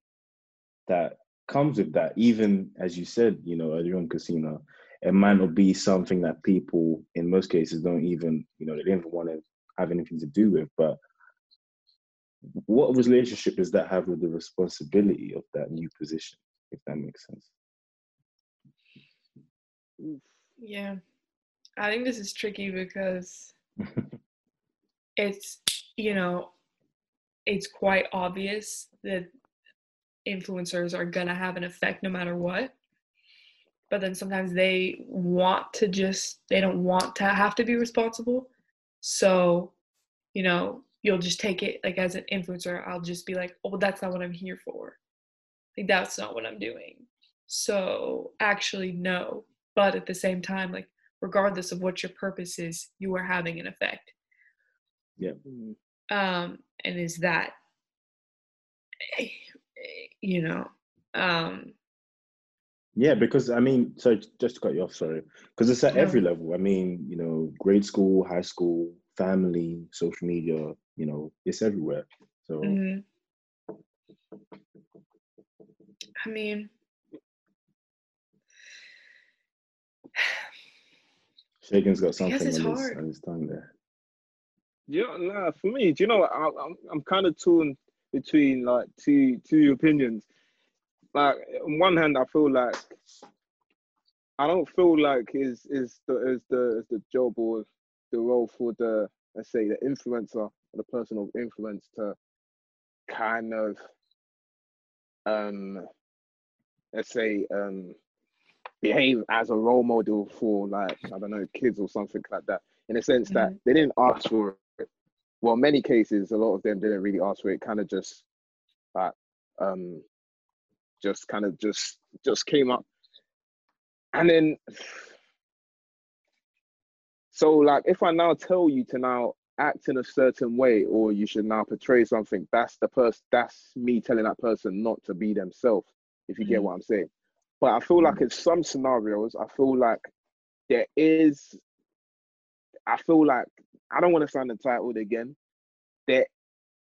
that comes with that? Even as you said, you know, earlier on, Casina, it might not be something that people in most cases don't even, you know, they don't even want to have anything to do with, but what relationship does that have with the responsibility of that new position, if that makes sense? Yeah. I think this is tricky because (laughs) it's, you know, it's quite obvious that influencers are going to have an effect no matter what. But then sometimes they want to just, they don't want to have to be responsible. So, you know, you'll just take it like as an influencer, I'll just be like, oh, that's not what I'm here for. Like, that's not what I'm doing. So, actually, no. But at the same time, like, regardless of what your purpose is, you are having an effect. yeah Um, and is that, eh, eh, you know, um, Yeah, because I mean, so just to cut you off, sorry, because it's at No. every level. I mean, you know, grade school, high school, family, social media, you know, it's everywhere. So mhm. I mean, Shagan's got something guess it's on his, hard. on his tongue there. Yeah, nah, for me, do you know what? I, I'm I'm kind of torn between like two two opinions. Like on one hand, I feel like I don't feel like is is the is the is the job or the role for the let's say the influencer or the person of influence to kind of um let's say um behave as a role model for like I don't know kids or something like that in a sense that they didn't ask for it. Well, many cases, a lot of them didn't really ask for it. Kind of just like um just kind of just just came up and then so like if I now tell you to now act in a certain way or you should now portray something, that's the person that's me telling that person not to be themselves, if you get Mhm. what I'm saying. But I feel like in some scenarios, I feel like there is I feel like I don't want to sound entitled again. That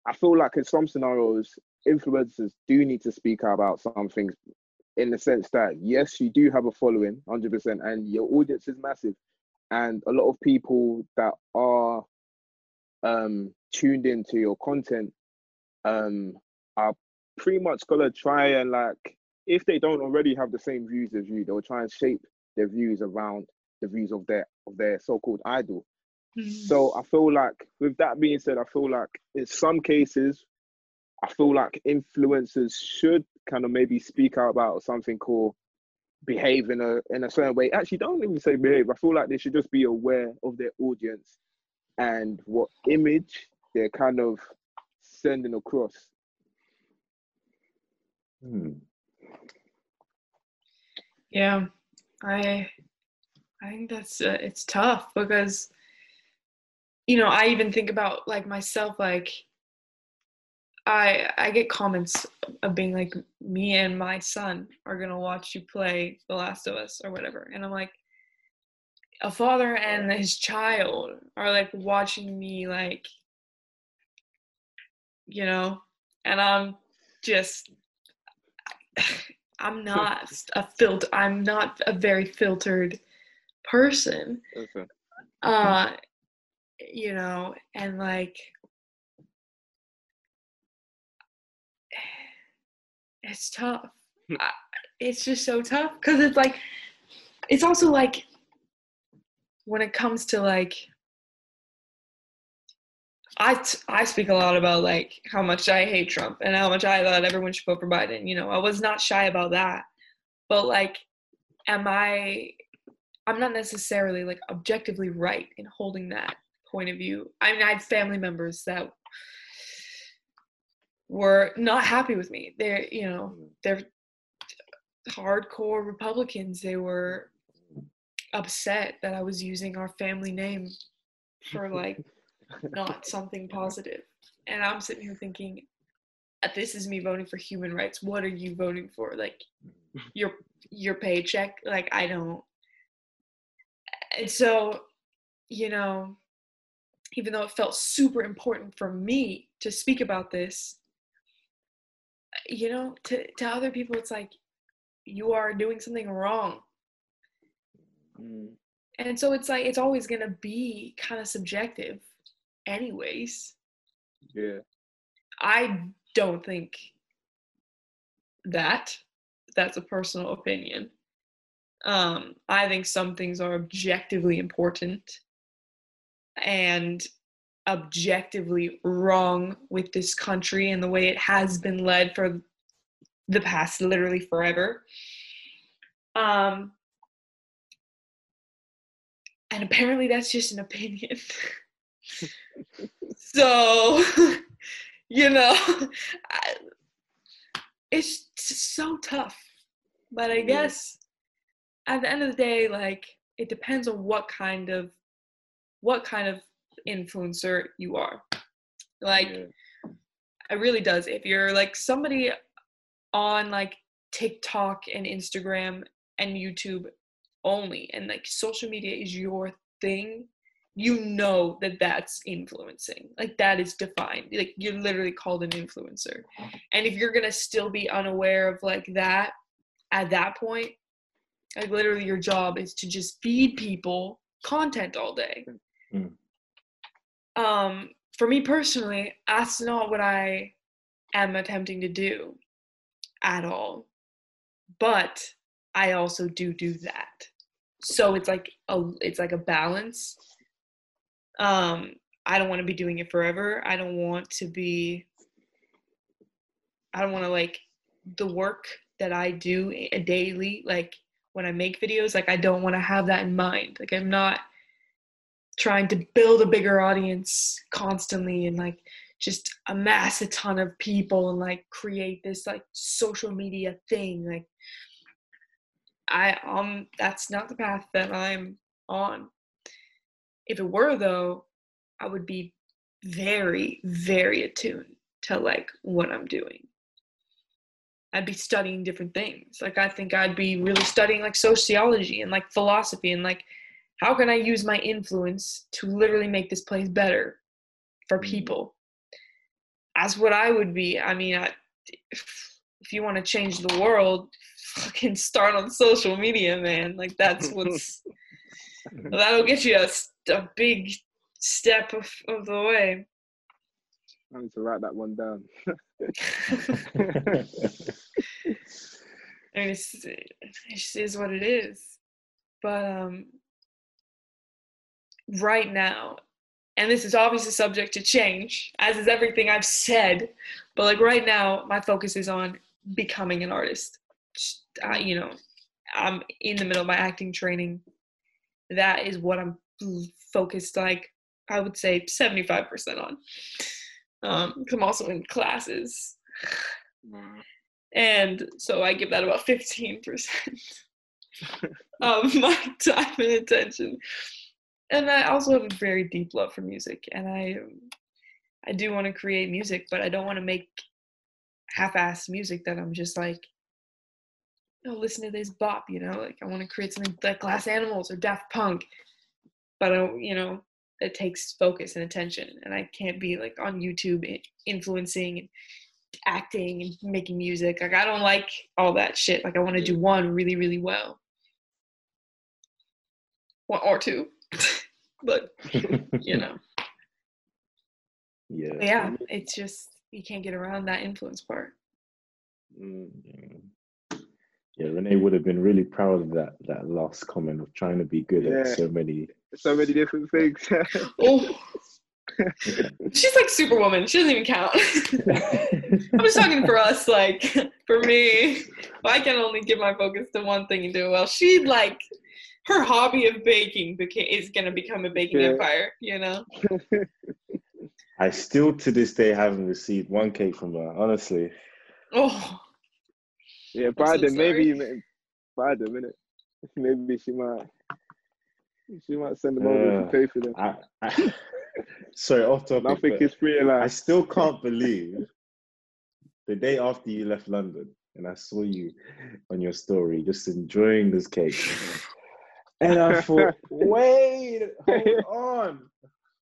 I feel like in some scenarios, influencers do need to speak out about some things in the sense that yes, you do have a following, hundred percent, and your audience is massive, and a lot of people that are um tuned into your content um are pretty much gonna try and like if they don't already have the same views as you, they'll try and shape their views around the views of their of their so-called idol. So I feel like, with that being said, I feel like in some cases, I feel like influencers should kind of maybe speak out about something or behave in a in a certain way. Actually, don't even say behave. I feel like they should just be aware of their audience and what image they're kind of sending across. Hmm. Yeah, I I think that's uh, it's tough because you know I even think about like myself like I I get comments of being like me and my son are gonna watch you play The Last of Us or whatever, and I'm like a father and his child are like watching me like you know, and I'm just I'm not (laughs) a filter. I'm not a very filtered person. Okay. Uh, you know, and like it's tough. Hmm. I, it's just so tough because it's like it's also like when it comes to like I, t- I speak a lot about like how much I hate Trump and how much I thought everyone should vote for Biden. You know, I was not shy about that. But like, am I? I'm not necessarily like objectively right in holding that point of view. I mean, I had family members that were not happy with me. They're, you know, they're hardcore Republicans. They were upset that I was using our family name for like not (laughs) something positive. And I'm sitting here thinking, "Uh, this is me voting for human rights. What are you voting for? Like your your paycheck? Like I don't. And so, you know, even though it felt super important for me to speak about this, you know, to to other people, it's like you are doing something wrong. Mm. And so it's like it's always gonna be kind of subjective, anyways. Yeah. I don't think that that's a personal opinion. Um, I think some things are objectively important and objectively wrong with this country and the way it has been led for the past literally forever. Um, and apparently that's just an opinion. (laughs) so, (laughs) you know, I, it's so tough. But I guess at the end of the day, like it depends on what kind of what kind of influencer you are. Like yeah. it really does. If you're like somebody on like TikTok and Instagram and YouTube only, and like social media is your thing, you know that that's influencing. Like that is defined. Like you're literally called an influencer. And if you're gonna still be unaware of like that at that point, like literally your job is to just feed people content all day. Mm. Um, for me personally, that's not what I am attempting to do at all. But I also do do that. So it's like a it's like a balance. Um, I don't want to be doing it forever. I don't want to be I don't want to like the work that I do daily like when I make videos like I don't want to have that in mind. Like I'm not trying to build a bigger audience constantly and like just amass a ton of people and like create this like social media thing like I um that's not the path that I'm on. If it were though, I would be very, very attuned to like what I'm doing. I'd be studying different things. Like I think I'd be really studying like sociology and like philosophy and like how can I use my influence to literally make this place better for Mm. people? That's what I would be. I mean, I, if, if you want to change the world, fucking start on social media, man. Like that's what's (laughs) that'll get you a big step of, of the way. I need to write that one down. (laughs) (laughs) I mean, it's, it just is what it is. But um, right now, and this is obviously subject to change, as is everything I've said. But like right now, my focus is on becoming an artist. Uh, you know, I'm in the middle of my acting training. That is what I'm focused, like I would say, 75% on. Um, I'm also in classes and so I give that about fifteen percent (laughs) of my time and attention. And I also have a very deep love for music, and I, I do want to create music, but I don't want to make half-assed music that I'm just like, oh, listen to this bop, you know. Like I want to create something like Glass Animals or Daft Punk, but I don't, you know, it takes focus and attention, and I can't be like on YouTube influencing and acting and making music. Like I don't like all that shit. Like I want to do one really, really well. One or two. (laughs) but you know. yeah. But yeah, it's just you can't get around that influence part. Mm. Yeah. Yeah, Renee would have been really proud of that that last comment of trying to be good at so many. So many different things. (laughs) Oh (laughs) she's like superwoman. She doesn't even count. I'm just talking for us, like for me. I can only give my focus to one thing and do it well. She'd like her hobby of baking became is gonna become a baking Yeah. empire, you know? (laughs) I still to this day haven't received one cake from her. Honestly, Oh yeah, so Biden, maybe, sorry. ma- Biden, minute. (laughs) Maybe she might, she might send them over Uh, to pay for them. I, I (laughs) sorry off topic. Nothing but is free I still can't believe the day after you left London and I saw you on your story just enjoying this cake. And I (laughs) thought, wait, hold on.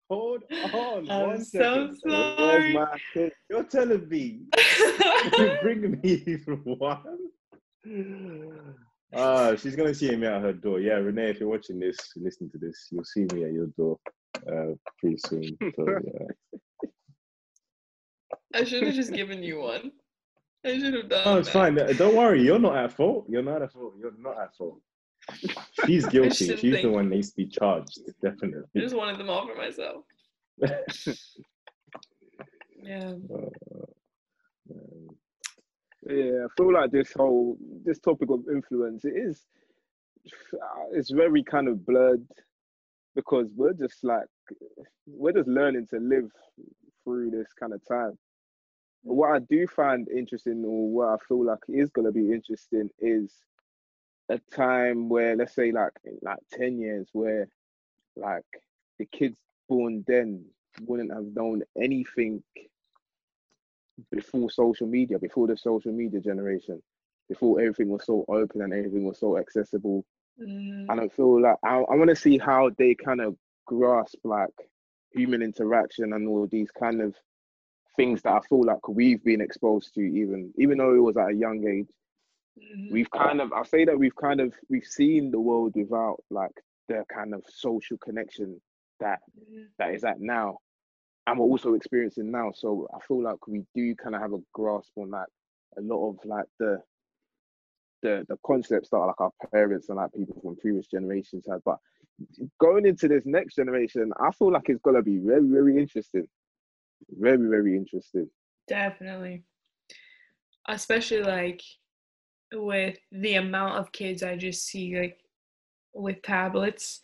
Hold on. I'm one so second. Where's sorry. my? You're telling me (laughs) you bring me one? Ah, she's gonna see me at her door. Yeah, Renee, if you're watching this, listening to this, you'll see me at your door uh, pretty soon. So (laughs) yeah. I should have just given you one. I should have done Oh, it's that. fine. Don't worry. You're not at fault. You're not at fault. You're not at fault. (laughs) She's guilty. shouldn't She's the one needs to be charged. I Definitely. just wanted them all for myself. (laughs) Yeah. Um, Yeah, I feel like this whole this topic of influence it is it's very kind of blurred because we're just like we're just learning to live through this kind of time. What I do find interesting, or what I feel like is gonna be interesting, is a time where let's say like in like ten years where like the kids born then wouldn't have known anything before social media, before the social media generation, before everything was so open and everything was so accessible. Mm, I don't feel like I, I want to see how they kind of grasp like human interaction and all these kind of things that I feel like we've been exposed to even even though it was at a young age. Mhm. We've kind of I say that we've kind of we've seen the world without like the kind of social connection that Mhm. that is at now and we're also experiencing now so i feel like we do kind of have a grasp on like a lot of like the the the concepts that like our parents and like people from previous generations had but going into this next generation i feel like it's gonna be very very interesting very very interesting Definitely. Especially like with the amount of kids I just see like with tablets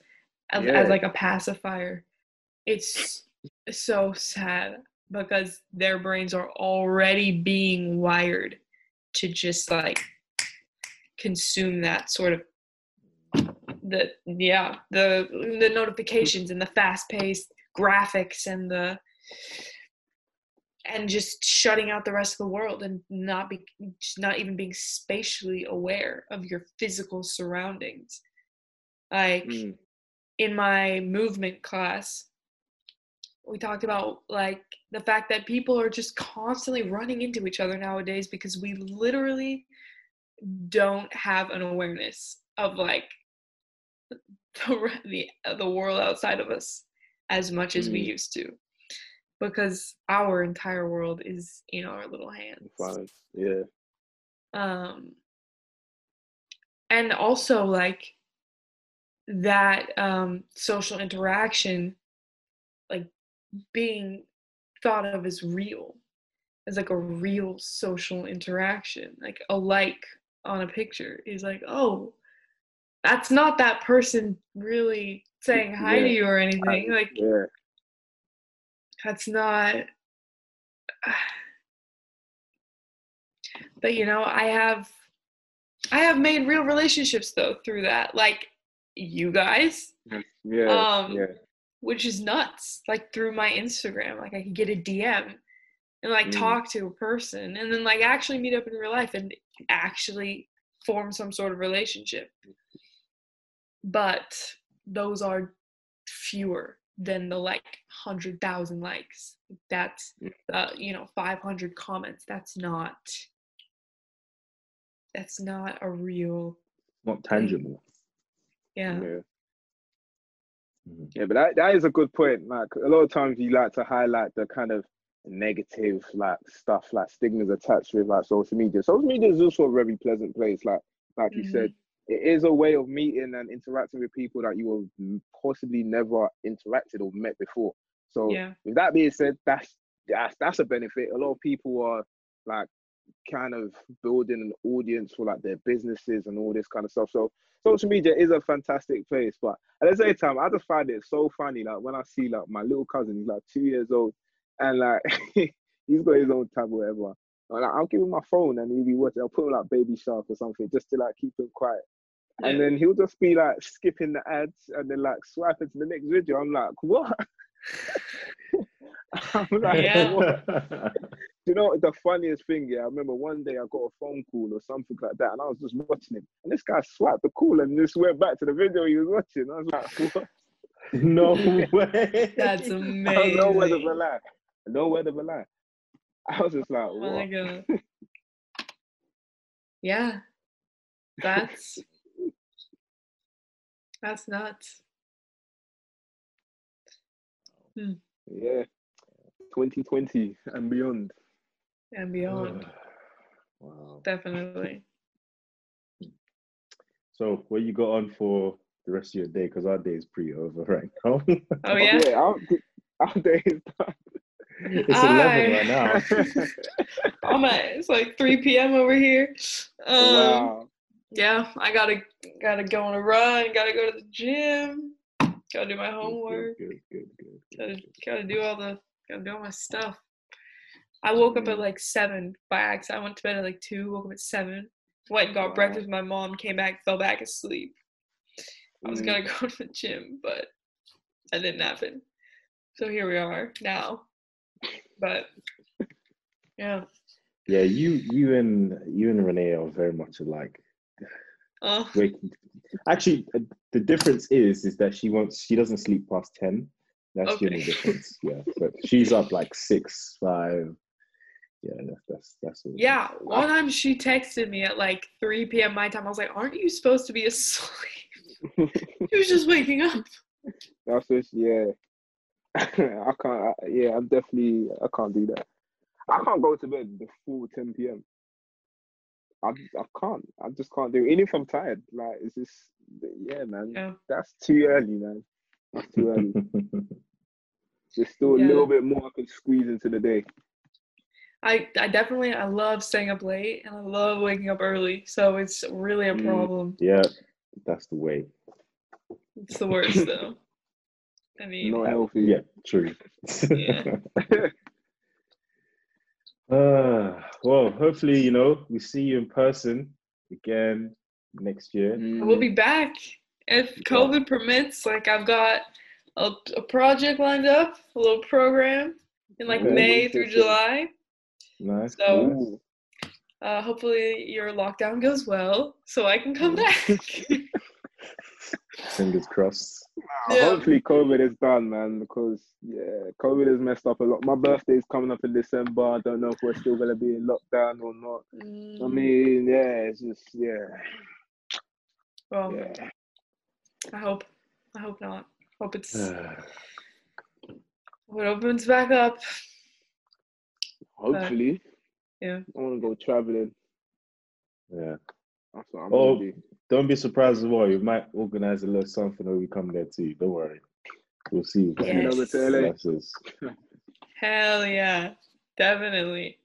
as, Yeah. as like a pacifier. It's so sad because their brains are already being wired to just like consume that sort of the yeah the the notifications and the fast paced graphics and the and just shutting out the rest of the world and not be not even being spatially aware of your physical surroundings like Mm. in my movement class we talked about like the fact that people are just constantly running into each other nowadays because we literally don't have an awareness of like (laughs) the the, the world outside of us as much as we Mm. used to because our entire world is in our little hands Fine. Yeah. um and also like that um social interaction like being thought of as real as like a real social interaction like a like on a picture is like oh that's not that person really saying hi to you or anything like Yeah. That's not (sighs) but you know i have i have made real relationships though through that like you guys Yeah. Um, yeah. which is nuts like through my instagram like i could get a dm and like Mm. talk to a person and then like actually meet up in real life and actually form some sort of relationship but those are fewer than the like 100,000 likes that's uh, you know 500 comments that's not that's not a real Not tangible. yeah Yeah. Mhm. Yeah, but that, that is a good point. Like a lot of times you like to highlight the kind of negative like stuff like stigmas attached with like social media. Social media is also a very pleasant place. Like like you Mhm. said, it is a way of meeting and interacting with people that you have possibly never interacted or met before. So yeah with that being said, that's that's that's a benefit. A lot of people are like kind of building an audience for like their businesses and all this kind of stuff. So social media is a fantastic place, but at the same time, I just find it so funny. Like when I see like my little cousin, he's like two years old, and like (laughs) he's got his own tab or whatever. And, like, I'll give him my phone and he'll be watching. I'll put him like Baby Shark or something just to like keep him quiet. And Yeah. then he'll just be like skipping the ads and then like swiping to the next video. I'm like, what? (laughs) I'm like, Yeah. what? you know the funniest thing? Yeah, I remember one day I got a phone call or something like that, and I was just watching him, and this guy swiped the call and just went back to the video he was watching. I was like, (laughs) what? no (laughs) way. that's I amazing no word of a lie. No word of a lie. I was just like, Oh my what? god. Yeah. That's that's nuts. Yeah. 2020 and beyond. And beyond. (sighs) wow. Definitely. So, what you got on for the rest of your day? Because our day is pretty over right now. Oh (laughs) yeah. yeah our, our day is done. (laughs) it's eleven right now. (laughs) I'm at it's like 3 p.m. over here. Um wow. Yeah, I gotta gotta go on a run, gotta go to the gym, gotta do my homework, Good, good, good, gotta gotta do all the gotta do all my stuff. I woke up at Mm. like seven by accident. I went to bed at like two, woke up at seven, went and got Wow. breakfast with my mom, came back, fell back asleep. I was Mm. gonna go (laughs) to the gym, but that didn't happen. So here we are now. But yeah. Yeah, you, you and you and Renee are very much alike. Oh Waking. Actually, uh, the difference is is that she wants she doesn't sleep past ten. That's the only difference. Yeah, but she's up like six, five. Yeah, that's that's that's is. yeah. One time she texted me at like 3 p.m. my time. I was like, Aren't you supposed to be asleep? (laughs) she was just waking up. That's just yeah. (laughs) I can't. I, yeah, I'm definitely. I can't do that. I can't go to bed before 10 p.m. I I can't. I just can't do it. Even if I'm tired, like it's just yeah, man. Yeah. That's too early, man. That's too early. (laughs) There's still a little bit more I could squeeze into the day. I, I definitely I love staying up late and I love waking up early. So it's really a Mm. problem. yeah, that's the way. It's the worst though. (laughs) I mean Not healthy. Yeah, true. Yeah. (laughs) Uh, well, hopefully, you know, we see you in person again next year. We'll be back if COVID permits. Like I've got a, a project lined up, a little program in like Okay. May through July. Nice. So- nice. Uh, hopefully your lockdown goes well, so I can come Mm. back. (laughs) Fingers crossed. Yeah. Hopefully COVID is done, man, because yeah, COVID has messed up a lot. My birthday is coming up in December. I don't know if we're still gonna be in lockdown or not. I Mm, mean, yeah, it's just yeah, well, yeah. I hope. I hope not. Hope it's (sighs) yeah. it opens back up. Hopefully, yeah. I want to go traveling. Yeah. That's what I'm Oh, gonna do. Don't be surprised as well. We might organize a little something when we come there too. Don't worry. We'll see. Head over to LA. Hell yeah, definitely.